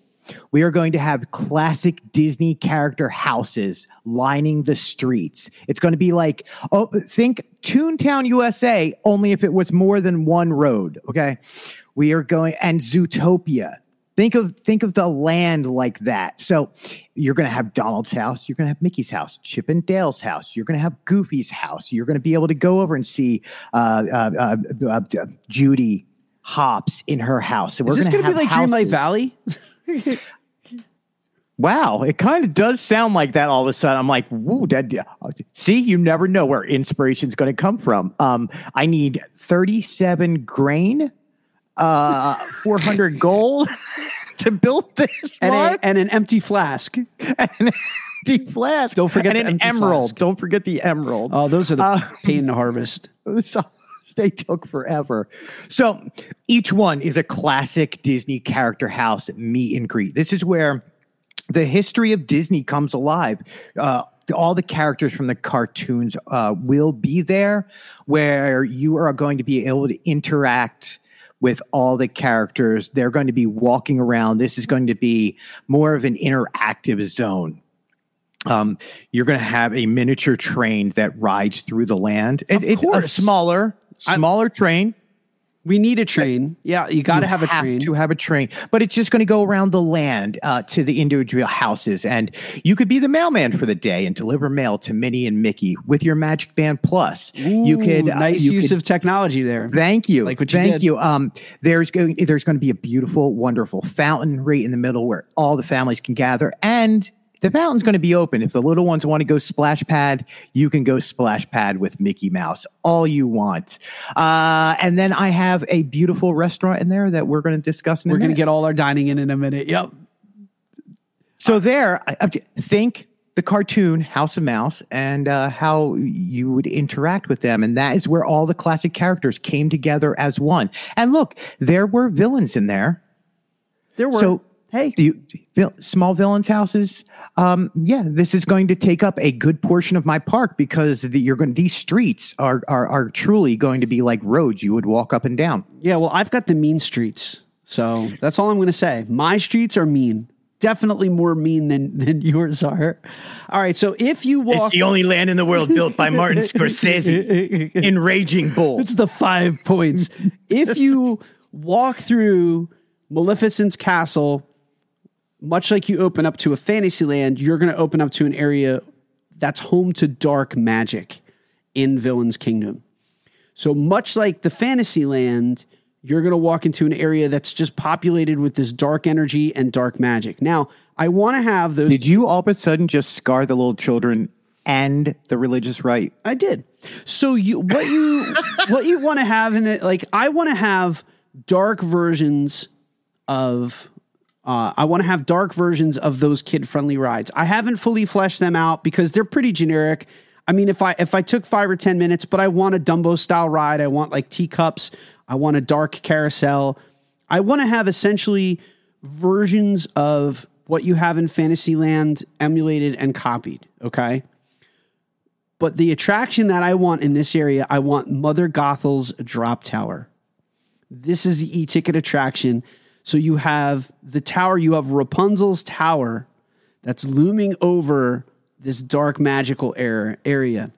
We are going to have classic Disney character houses lining the streets. It's going to be like, oh, think Toontown, USA, only if it was more than one road. Okay. We are going, and Zootopia. Think of think of the land like that. So you're going to have Donald's house, you're going to have Mickey's house, Chip and Dale's house, you're going to have Goofy's house. You're going to be able to go over and see uh, uh, uh, uh, Judy Hopps in her house. So we're Is this going to be like Dreamlight Valley? Wow, it kind of does sound like that all of a sudden. I'm like, woo, that, see, you never know where inspiration's going to come from. Um, I need 37 grain, uh, 400 gold to build this. and, a, and an empty flask. and deep flask. Don't forget and the an emerald. flask. Don't forget the emerald. Oh, those are the Uh, pain to harvest. So they took forever. So each one is a classic Disney character house meet and greet. This is where the history of Disney comes alive. Uh, all the characters from the cartoons uh, will be there, where you are going to be able to interact with all the characters. They're going to be walking around. This is going to be more of an interactive zone. Um, you're going to have a miniature train that rides through the land. It- Of it's a smaller, smaller train. We need a train. Yeah, you got to have a train. To have a train, but it's just going to go around the land uh, to the individual houses, and you could be the mailman for the day and deliver mail to Minnie and Mickey with your Magic Band Plus. you could Ooh, uh, nice you use could- of technology there. Thank you. Like what you Thank did. you. Um, there's going there's going to be a beautiful, wonderful fountain right in the middle where all the families can gather, and the fountain's going to be open. If the little ones want to go splash pad, you can go splash pad with Mickey Mouse all you want. Uh, and then I have a beautiful restaurant in there that we're going to discuss. In We're going to get all our dining in in a minute. Yep. So there, I- I- think the cartoon House of Mouse and uh, how you would interact with them, and that is where all the classic characters came together as one. And look, there were villains in there. There were. So hey, the vil- small villains houses. Um, yeah, this is going to take up a good portion of my park because the, you're going. These streets are, are are truly going to be like roads you would walk up and down. Yeah, well, I've got the mean streets. So that's all I'm going to say. My streets are mean. Definitely more mean than, than yours are. All right. So if you walk. It's the only land in the world built by Martin Scorsese. Enraging Bull. It's the five points. if you walk through Maleficent's castle, much like you open up to a fantasy land, you're going to open up to an area that's home to dark magic in Villain's Kingdom. So much like the fantasy land, you're going to walk into an area that's just populated with this dark energy and dark magic. Now, I want to have those. Did you all of a sudden just scar the little children and the religious right? I did. So you what you what you want to have in it like I want to have dark versions of uh, I want to have dark versions of those kid friendly rides. I haven't fully fleshed them out because they're pretty generic. I mean, if I if I took five or ten minutes, but I want a Dumbo style ride. I want like teacups. I want a dark carousel. I want to have essentially versions of what you have in Fantasyland emulated and copied. Okay. But the attraction that I want in this area, I want Mother Gothel's Drop Tower. This is the e-ticket attraction. So you have the tower, you have Rapunzel's tower that's looming over this dark magical area.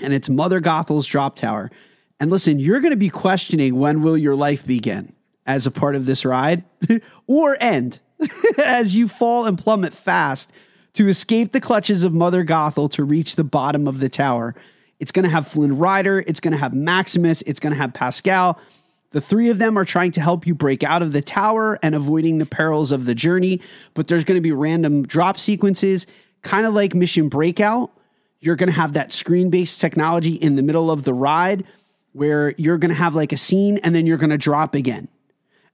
And it's Mother Gothel's drop tower. And listen, you're going to be questioning when will your life begin as a part of this ride or end as you fall and plummet fast to escape the clutches of Mother Gothel to reach the bottom of the tower. It's going to have Flynn Rider, it's going to have Maximus, it's going to have Pascal. The three of them are trying to help you break out of the tower and avoiding the perils of the journey, but there's going to be random drop sequences, kind of like Mission Breakout. You're going to have that screen based technology in the middle of the ride where you're going to have like a scene and then you're going to drop again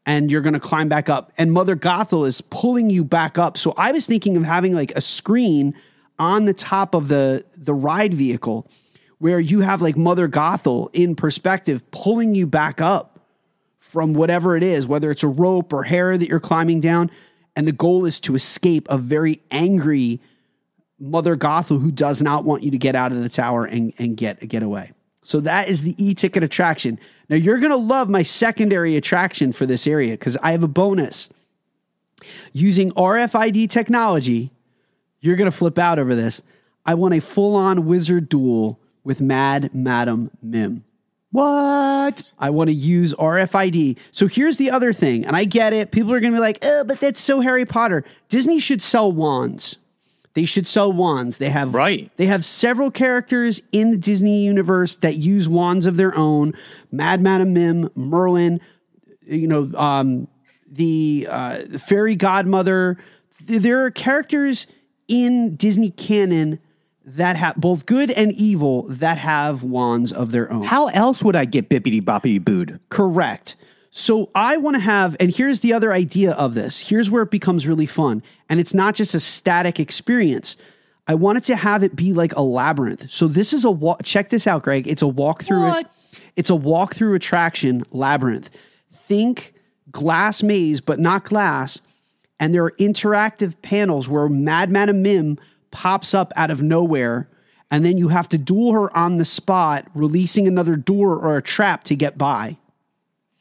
and you're going to climb back up. And Mother Gothel is pulling you back up. So I was thinking of having like a screen on the top of the the ride vehicle where you have like Mother Gothel in perspective pulling you back up from whatever it is, whether it's a rope or hair that you're climbing down. And the goal is to escape a very angry Mother Gothel who does not want you to get out of the tower and, and get get away. So that is the e-ticket attraction. Now you're gonna love my secondary attraction for this area because I have a bonus. Using RFID technology, you're gonna flip out over this. I want a full-on wizard duel with Mad Madam Mim. What? I want to use RFID. So here's the other thing, and I get it. People are going to be like, oh, but that's so Harry Potter. Disney should sell wands. They should sell wands. They have Right. They have several characters in the Disney universe that use wands of their own. Mad Madam Mim, Merlin, you know, um, the uh, fairy godmother. There are characters in Disney canon that have both good and evil that have wands of their own. How else would I get bippity boppity booed? Correct. So I want to have, and here's the other idea of this. Here's where it becomes really fun. And it's not just a static experience. I wanted to have it be like a labyrinth. So this is a walk. Check this out, Greg. It's a walkthrough. What? It's a walkthrough attraction labyrinth. Think glass maze, but not glass. And there are interactive panels where Mad Madam Mim pops up out of nowhere, and then you have to duel her on the spot, releasing another door or a trap to get by.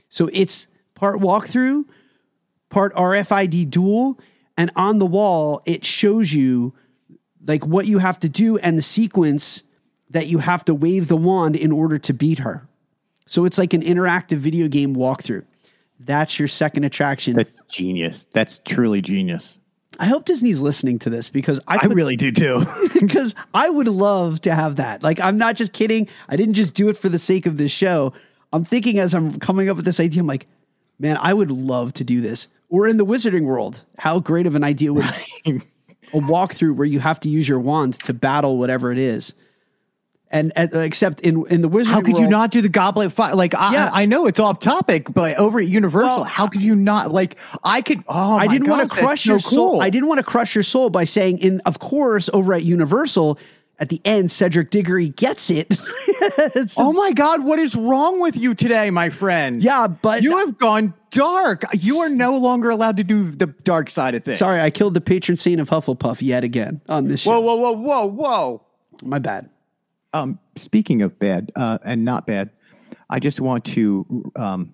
So it's part walkthrough, part RFID duel, and on the wall it shows you like what you have to do and the sequence that you have to wave the wand in order to beat her. So it's like an interactive video game walkthrough. That's your second attraction. That's genius. That's truly genius. I hope Disney's listening to this because I, I really do too. because I would love to have that. Like I'm not just kidding. I didn't just do it for the sake of this show. I'm thinking as I'm coming up with this idea, I'm like, man, I would love to do this. Or in the wizarding world, how great of an idea would a walkthrough where you have to use your wand to battle whatever it is. And uh, except in in the wizarding How could you not do the goblet fight? Like, I, Yeah. I know it's off topic, but over at Universal, Well, how could you not? Like, I could. Oh, I didn't want to crush your so soul. cool. I didn't want to crush your soul by saying, in of course, over at Universal, at the end, Cedric Diggory gets it. Oh my God, what is wrong with you today, my friend? yeah, but You have gone dark. You are no longer allowed to do the dark side of things. sorry, I killed the patron saint of Hufflepuff yet again on this show. Whoa, whoa, whoa, whoa, whoa. My bad. Um, speaking of bad uh, and not bad, I just want to um,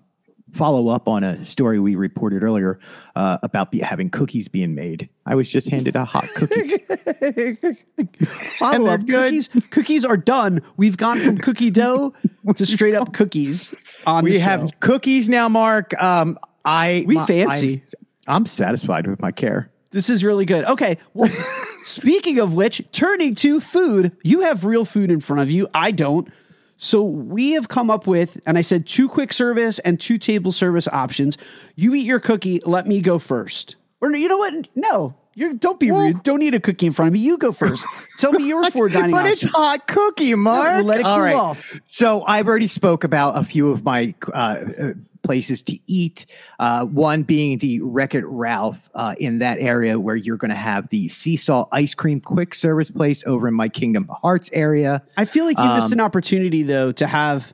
follow up on a story we reported earlier uh, about be, having cookies being made. I was just handed a hot cookie. Follow they're up cookies. Cookies are done. We've gone from cookie dough to straight up cookies on we the have show. cookies now, Mark. Um, I We my- fancy. I'm, I'm satisfied with my care. This is really good. Okay. Well, speaking of which, turning to food, you have real food in front of you. I don't. So we have come up with, and I said two quick service and two table service options. You eat your cookie. Let me go first. Or you know what? No, you don't be rude. Don't eat a cookie in front of me. You go first. Tell me your four dining but options. it's hot cookie, Mark. we'll let it All cool right. off. So I've already spoke about a few of my uh, uh, places to eat. Uh, one being the Wreck It Ralph uh, in that area where you're going to have the Sea-Salt Ice Cream quick service place over in my Kingdom Hearts area. I feel like you Um, missed an opportunity though to have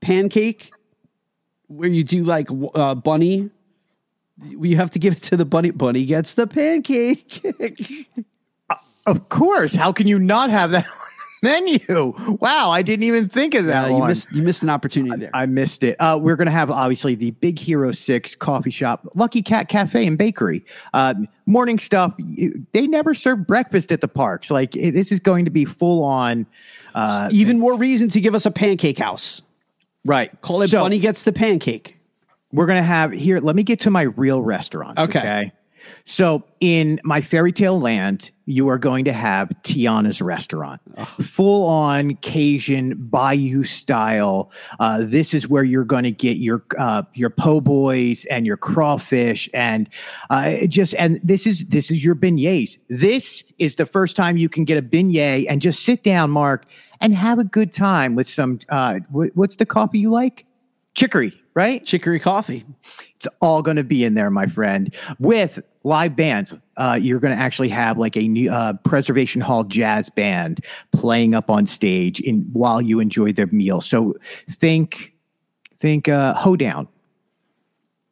pancake where you do like uh, bunny. You have to give it to the bunny. Bunny gets the pancake. Of course, how can you not have that on the menu? Wow, I didn't even think of that. Uh, you one. missed you missed an opportunity there. I missed it. Uh, we're going to have obviously the Big Hero Six coffee shop, Lucky Cat Cafe and Bakery. Uh, morning stuff. They never serve breakfast at the parks. Like it, this is going to be full on. Uh, Even more reason to give us a pancake house. right. Call it So, Bunny gets the pancake. We're going to have here. Let me get to my real restaurants. Okay. Okay. So in my fairy tale land, you are going to have Tiana's restaurant, full on Cajun Bayou style. Uh, this is where you're going to get your uh, your po' boys and your crawfish, and uh, just and this is this is your beignets. This is the first time you can get a beignet and just sit down, Mark, and have a good time with some. Uh, what, what's the coffee you like? Chicory, right? Chicory coffee. It's all going to be in there, my friend, with live bands. Uh, you're going to actually have like a new uh, Preservation Hall jazz band playing up on stage in while you enjoy their meal. So think, think uh, hoedown,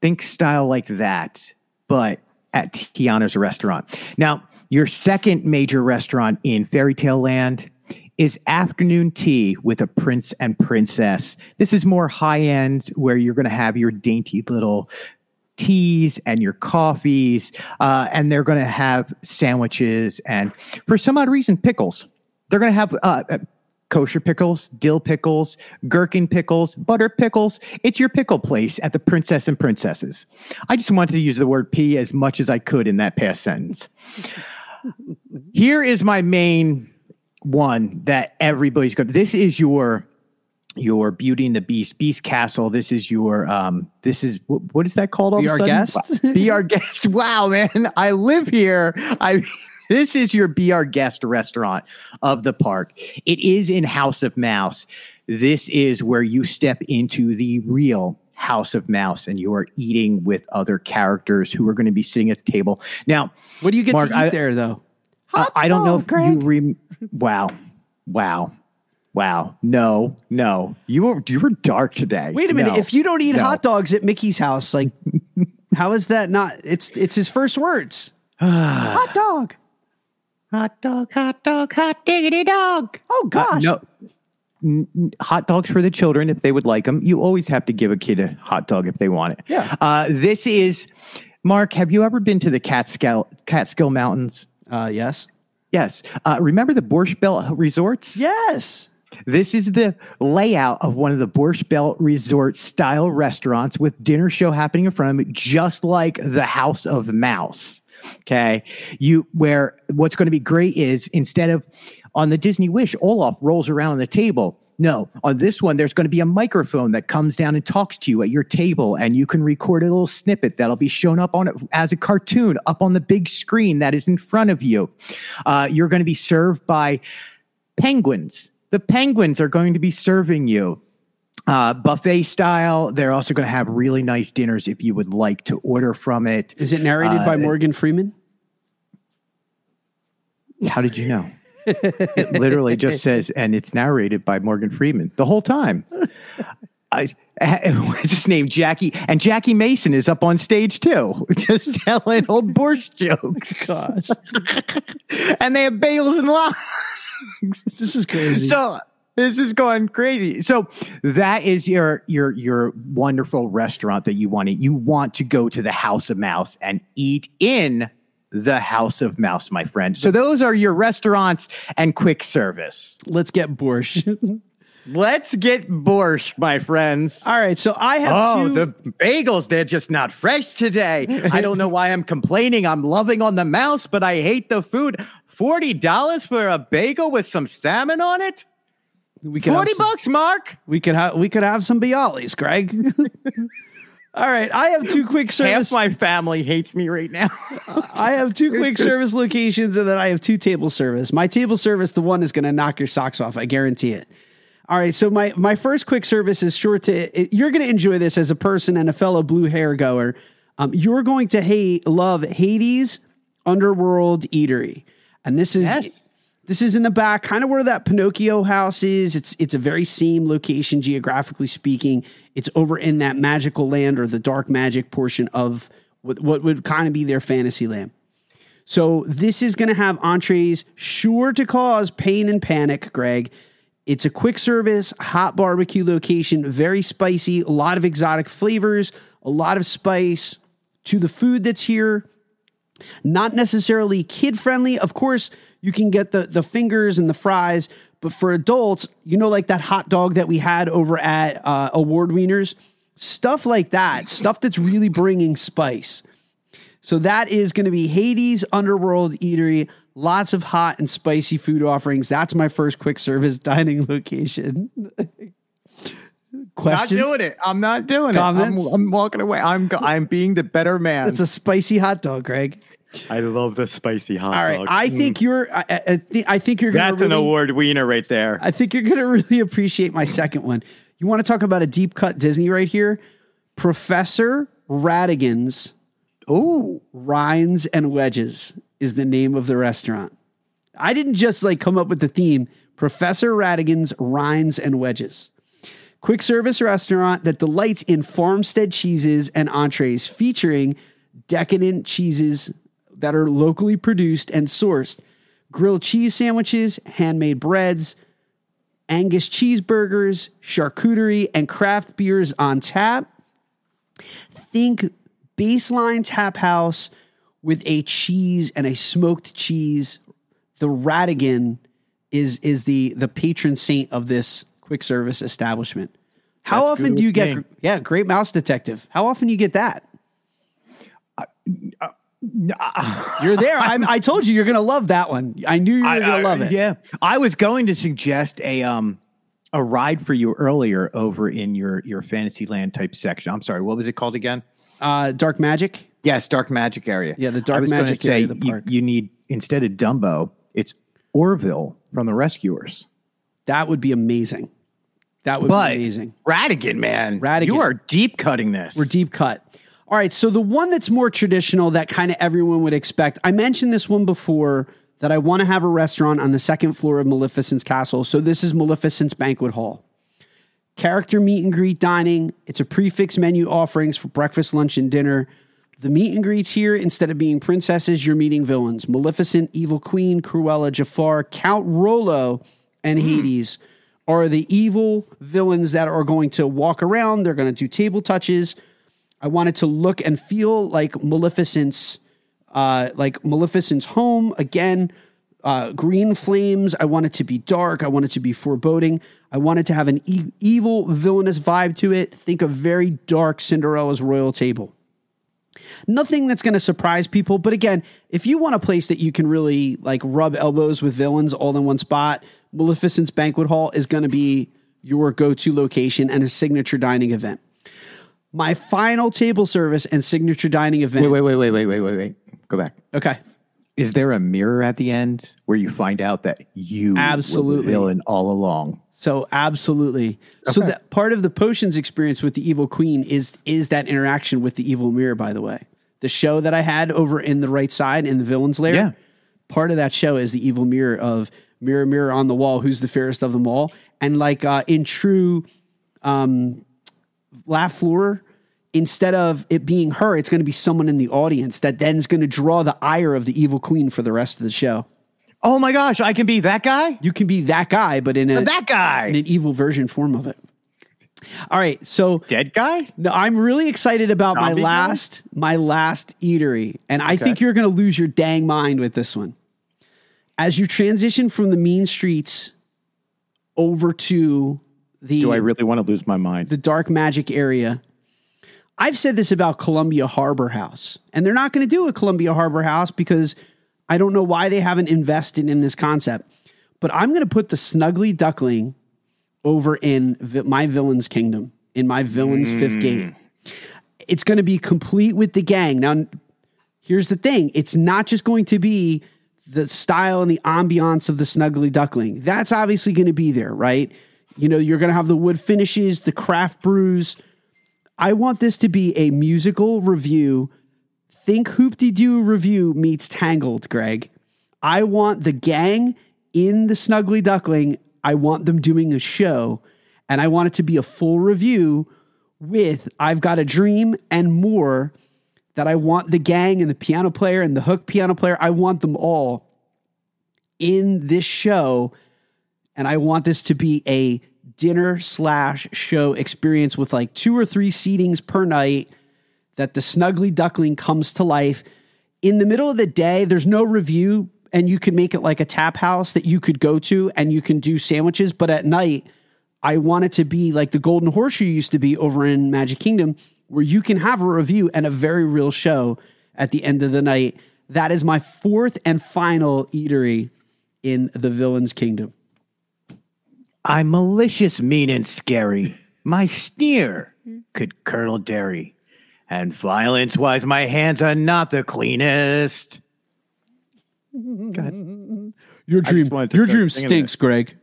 think style like that, but at Tiana's restaurant. Now, your second major restaurant in Fairy Tale Land is afternoon tea with a prince and princess. This is more high end where you're going to have your dainty little teas and your coffees, uh, and they're going to have sandwiches and for some odd reason, pickles. They're going to have uh, uh, kosher pickles, dill pickles, gherkin pickles, butter pickles. It's your pickle place at the Princess and Princesses. I just wanted to use the word P as much as I could in that past sentence. Here is my main one that everybody's going. This is your your Beauty and the Beast Beast Castle. This is your um. This is what, what is that called? all Be of Our? Guest? Be our guest. Wow, man! I live here. I. This is your Be Our Guest restaurant of the park. It is in House of Mouse. This is where you step into the real House of Mouse and you are eating with other characters who are going to be sitting at the table. Now, What do you get Mark, to eat I- there though? Uh, I don't know if Greg. you re- wow, wow, wow. No, no. You were you were dark today. Wait a minute. No. If you don't eat No. hot dogs at Mickey's house, like how is that not? It's it's his first words. hot dog. Hot dog, hot dog, hot diggity dog. Oh Uh, gosh. no. N- n- hot dogs for the children if they would like them. You always have to give a kid a hot dog if they want it. Yeah. Uh, this is Mark. Have you ever been to the Catskill Catskill Mountains? Uh, yes. Yes. Uh, remember the Borscht Belt resorts? Yes. This is the layout of one of the Borscht Belt resort style restaurants with dinner show happening in front of it, just like the House of Mouse. Okay. You, where what's going to be great is instead of on the Disney Wish, Olaf rolls around on the table. No, on this one, there's going to be a microphone that comes down and talks to you at your table, and you can record a little snippet that'll be shown up on it as a cartoon up on the big screen that is in front of you. Uh, you're going to be served by penguins. The penguins are going to be serving you uh, buffet style. They're also going to have really nice dinners if you would like to order from it. Is it narrated Uh, by Morgan Freeman? How did you know? It literally just says, and it's narrated by Morgan Freeman the whole time. I, what's his name? Jackie. And Jackie Mason is up on stage too, just telling old Borscht jokes. Gosh. and they have bales and logs. This is crazy. So this is going crazy. So that is your your your wonderful restaurant that you want to. You want to go to the House of Mouse and eat in the House of Mouse, my friend. So those are your restaurants and quick service. Let's get borscht. Let's get borscht, my friends. All right. So I have Oh, two. the bagels, they're just not fresh today. I don't know why I'm complaining. I'm loving on the mouse, but I hate the food. $40 for a bagel with some salmon on it? we could 40 some- bucks, Mark. We could have we could have some Bialys, Greg. All right, I have two quick service. Half my family hates me right now. I have two quick service locations, and then I have two table service. My table service, the one is going to knock your socks off. I guarantee it. All right, so my my first quick service is sure to. It, you're going to enjoy this as a person and a fellow blue hair goer. Um, you're going to hate love Hades Underworld Eatery, and this is. Yes. This is in the back, kind of where that Pinocchio house is. It's it's a very same location geographically speaking. It's over in that magical land or the dark magic portion of what, what would kind of be their fantasy land. So this is going to have entrees sure to cause pain and panic, Greg. It's a quick service, hot barbecue location, very spicy, a lot of exotic flavors, a lot of spice to the food that's here not necessarily kid friendly. Of course, you can get the the fingers and the fries, but for adults, you know, like that hot dog that we had over at uh, Award Wieners, stuff like that, stuff that's really bringing spice. So that is going to be Hades Underworld Eatery. Lots of hot and spicy food offerings. That's my first quick service dining location. not doing it. I'm not doing Comments? it. I'm, I'm walking away. I'm I'm being the better man. It's a spicy hot dog, Greg. I love the spicy hot All right, I think you're. I, I, thi- I think you're. Gonna That's an award wiener right there. I think you're going to really appreciate my second one. You want to talk about a deep cut Disney right here? Professor Ratigan's Oh, Rinds and Wedges is the name of the restaurant. I didn't just like come up with the theme. Professor Ratigan's Rinds and Wedges. Quick service restaurant that delights in farmstead cheeses and entrees featuring decadent cheeses that are locally produced and sourced, grilled cheese sandwiches, handmade breads, Angus cheeseburgers, charcuterie, and craft beers on tap. Think baseline tap house with a cheese and a smoked cheese. The Ratigan is is the the patron saint of this quick service establishment. How That's often do you get me. yeah, great mouse detective. How often do you get that? You're there. I'm, I told you you're going to love that one. I knew you were going to love it. Yeah, I was going to suggest a um a ride for you earlier over in your your Fantasyland type section. I'm sorry, what was it called again? Uh, Dark Magic. Yes, Dark Magic area. Yeah, the Dark I was gonna Magic say area of the you- park. You, need instead of Dumbo, it's Orville from the Rescuers. That would be amazing. That would But be amazing. Ratigan, man, Ratigan. you are deep cutting this. We're deep cut. All right. So the one that's more traditional that kind of everyone would expect. I mentioned this one before that I want to have a restaurant on the second floor of Maleficent's castle. So this is Maleficent's banquet hall. Character meet and greet dining. It's a prefix menu offerings for breakfast, lunch, and dinner. The meet and greets here, instead of being princesses, you're meeting villains. Maleficent, Evil Queen, Cruella, Jafar, Claude Frollo, and hmm. Hades are the evil villains that are going to walk around. They're going to do table touches. I wanted to look and feel like Maleficent's, uh, like Maleficent's home again. Uh, green flames. I wanted to be dark. I wanted to be foreboding. I wanted to have an e- evil, villainous vibe to it. Think of very dark Cinderella's royal table. Nothing that's going to surprise people, but again, if you want a place that you can really like rub elbows with villains all in one spot, Maleficent's Banquet Hall is going to be your go-to location and a signature dining event. My final table service and signature dining event. Wait, wait, wait, wait, wait, wait, wait. Go back. Okay. Is there a mirror at the end where you find out that you Absolutely. the villain all along? So absolutely. So that part of the potions experience with the evil queen is is that interaction with the evil mirror. By the way, the show that I had over in the right side in the villains lair. Yeah. Part of that show is the evil mirror of mirror mirror on the wall, who's the fairest of them all, and like uh, in true um, laugh floor. Instead of it being her, it's going to be someone in the audience that then is going to draw the ire of the evil queen for the rest of the show. Oh my gosh, I can be that guy? You can be that guy, but in a That guy. in an evil version form of it. All right, so Dead guy? no, I'm really excited about my Zombie guy? last my last eatery, and I think you're going to lose your dang mind with this one. As you transition from the mean streets over to the Do I really want to lose my mind? the dark magic area. I've said this about Columbia Harbor House, and they're not going to do a Columbia Harbor House because I don't know why they haven't invested in this concept. But I'm going to put the Snuggly Duckling over in vi- my Villain's Kingdom, in my Villain's Fifth mm. Gate. It's going to be complete with the gang. Now, here's the thing it's not just going to be the style and the ambiance of the Snuggly Duckling. That's obviously going to be there, right? You know, you're going to have the wood finishes, the craft brews. I want this to be a musical review. Think Hoop-Dee-Doo Revue meets Tangled, Greg. I want the gang in the Snuggly Duckling. I want them doing a show, and I want it to be a full review with I've Got a Dream and more. That I want the gang and the piano player and the hook piano player, I want them all in this show. And I want this to be a dinner slash show experience with like two or three seatings per night that the snuggly duckling comes to life. In the middle of the day there's no review and you can make it like a tap house that you could go to and you can do sandwiches. But at night i want it to be like the golden horseshoe used to be over in magic kingdom where you can have a review and a very real show at the end of the night. That is my fourth and final eatery in the villain's kingdom I'm malicious, mean, and scary. My sneer could curdle dairy. And violence wise, my hands are not the cleanest. God. your dream- dream wanted to your dream stinks greg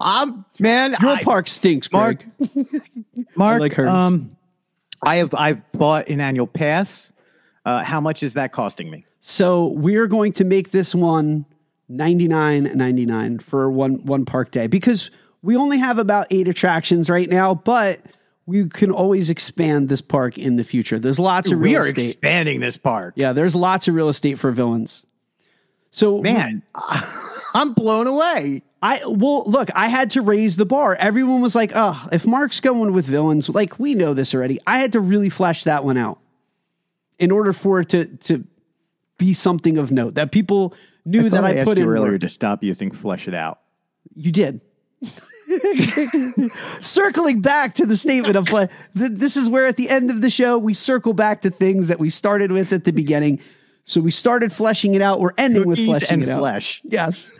I'm man. your I- park stinks Mark, greg Mark, like hers. um, I have I've bought an annual pass. Uh, how much is that costing me? So we're going to make this one 99.99 for one one park day because we only have about 8 attractions right now, but we can always expand this park in the future. There's lots of real We are estate. expanding this park. yeah, there's lots of real estate for villains. So Man, I'm blown away. I well look, I had to raise the bar. Everyone was like, "Oh, if Mark's going with villains, like we know this already." I had to really flesh that one out in order for it to to be something of note that people knew that thought I, put you in earlier work. to stop using flesh it out. You did. Circling back to the statement of like, th- this is where at the end of the show we circle back to things that we started with at the beginning. So we started fleshing it out. We're ending with fleshing and it out. flesh. Yes.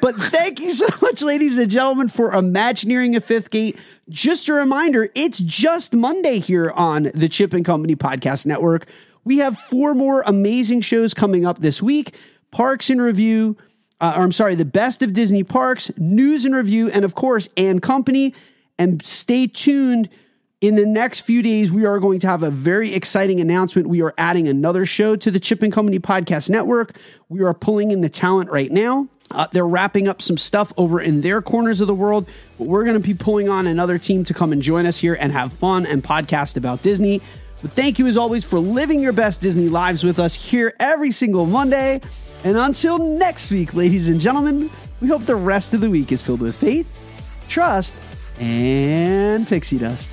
But thank you so much, ladies and gentlemen, for Imagineering a Fifth Gate. Just a reminder, it's just Monday here on the Chip and Company Podcast Network. We have four more amazing shows coming up this week Parks in Review, uh, or I'm sorry, the best of Disney parks, news and review, and of course, and company. And stay tuned. In the next few days, we are going to have a very exciting announcement. We are adding another show to the Chip and Company Podcast Network. We are pulling in the talent right now. Uh, they're wrapping up some stuff over in their corners of the world, but we're going to be pulling on another team to come and join us here and have fun and podcast about Disney. But thank you as always for living your best Disney lives with us here every single Monday. And until next week, ladies and gentlemen, we hope the rest of the week is filled with faith, trust, and pixie dust.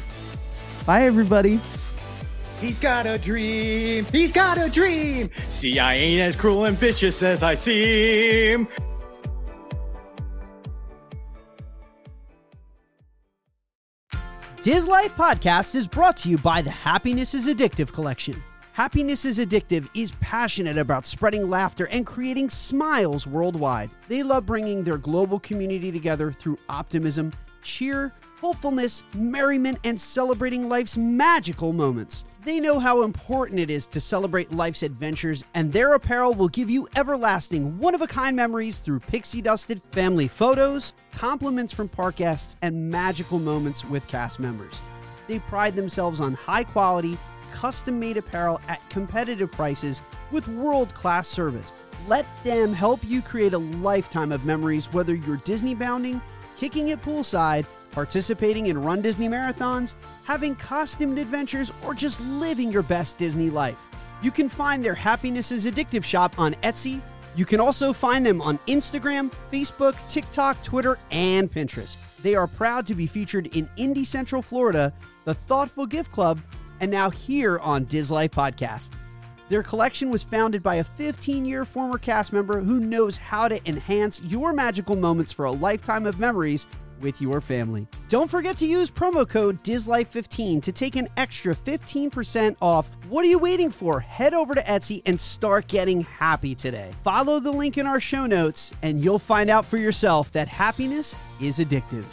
Bye, everybody. He's got a dream. He's got a dream. See, I ain't as cruel and vicious as I seem. Dislife Podcast is brought to you by the Happiness is Addictive collection. Happiness is Addictive is passionate about spreading laughter and creating smiles worldwide. They love bringing their global community together through optimism, cheer, hopefulness, merriment, and celebrating life's magical moments. They know how important it is to celebrate life's adventures, and their apparel will give you everlasting, one of a kind memories through pixie dusted family photos, compliments from park guests, and magical moments with cast members. They pride themselves on high quality, custom made apparel at competitive prices with world class service. Let them help you create a lifetime of memories, whether you're Disney bounding, kicking it poolside, participating in Run Disney marathons, having costumed adventures, or just living your best Disney life. You can find their Happiness is Addictive shop on Etsy. You can also find them on Instagram, Facebook, TikTok, Twitter, and Pinterest. They are proud to be featured in Indy Central Florida, the Thoughtful Gift Club, and now here on Dislife Podcast. Their collection was founded by a 15 year former cast member who knows how to enhance your magical moments for a lifetime of memories with your family. Don't forget to use promo code DISLIFE15 to take an extra 15% off. What are you waiting for? Head over to Etsy and start getting happy today. Follow the link in our show notes, and you'll find out for yourself that happiness is addictive.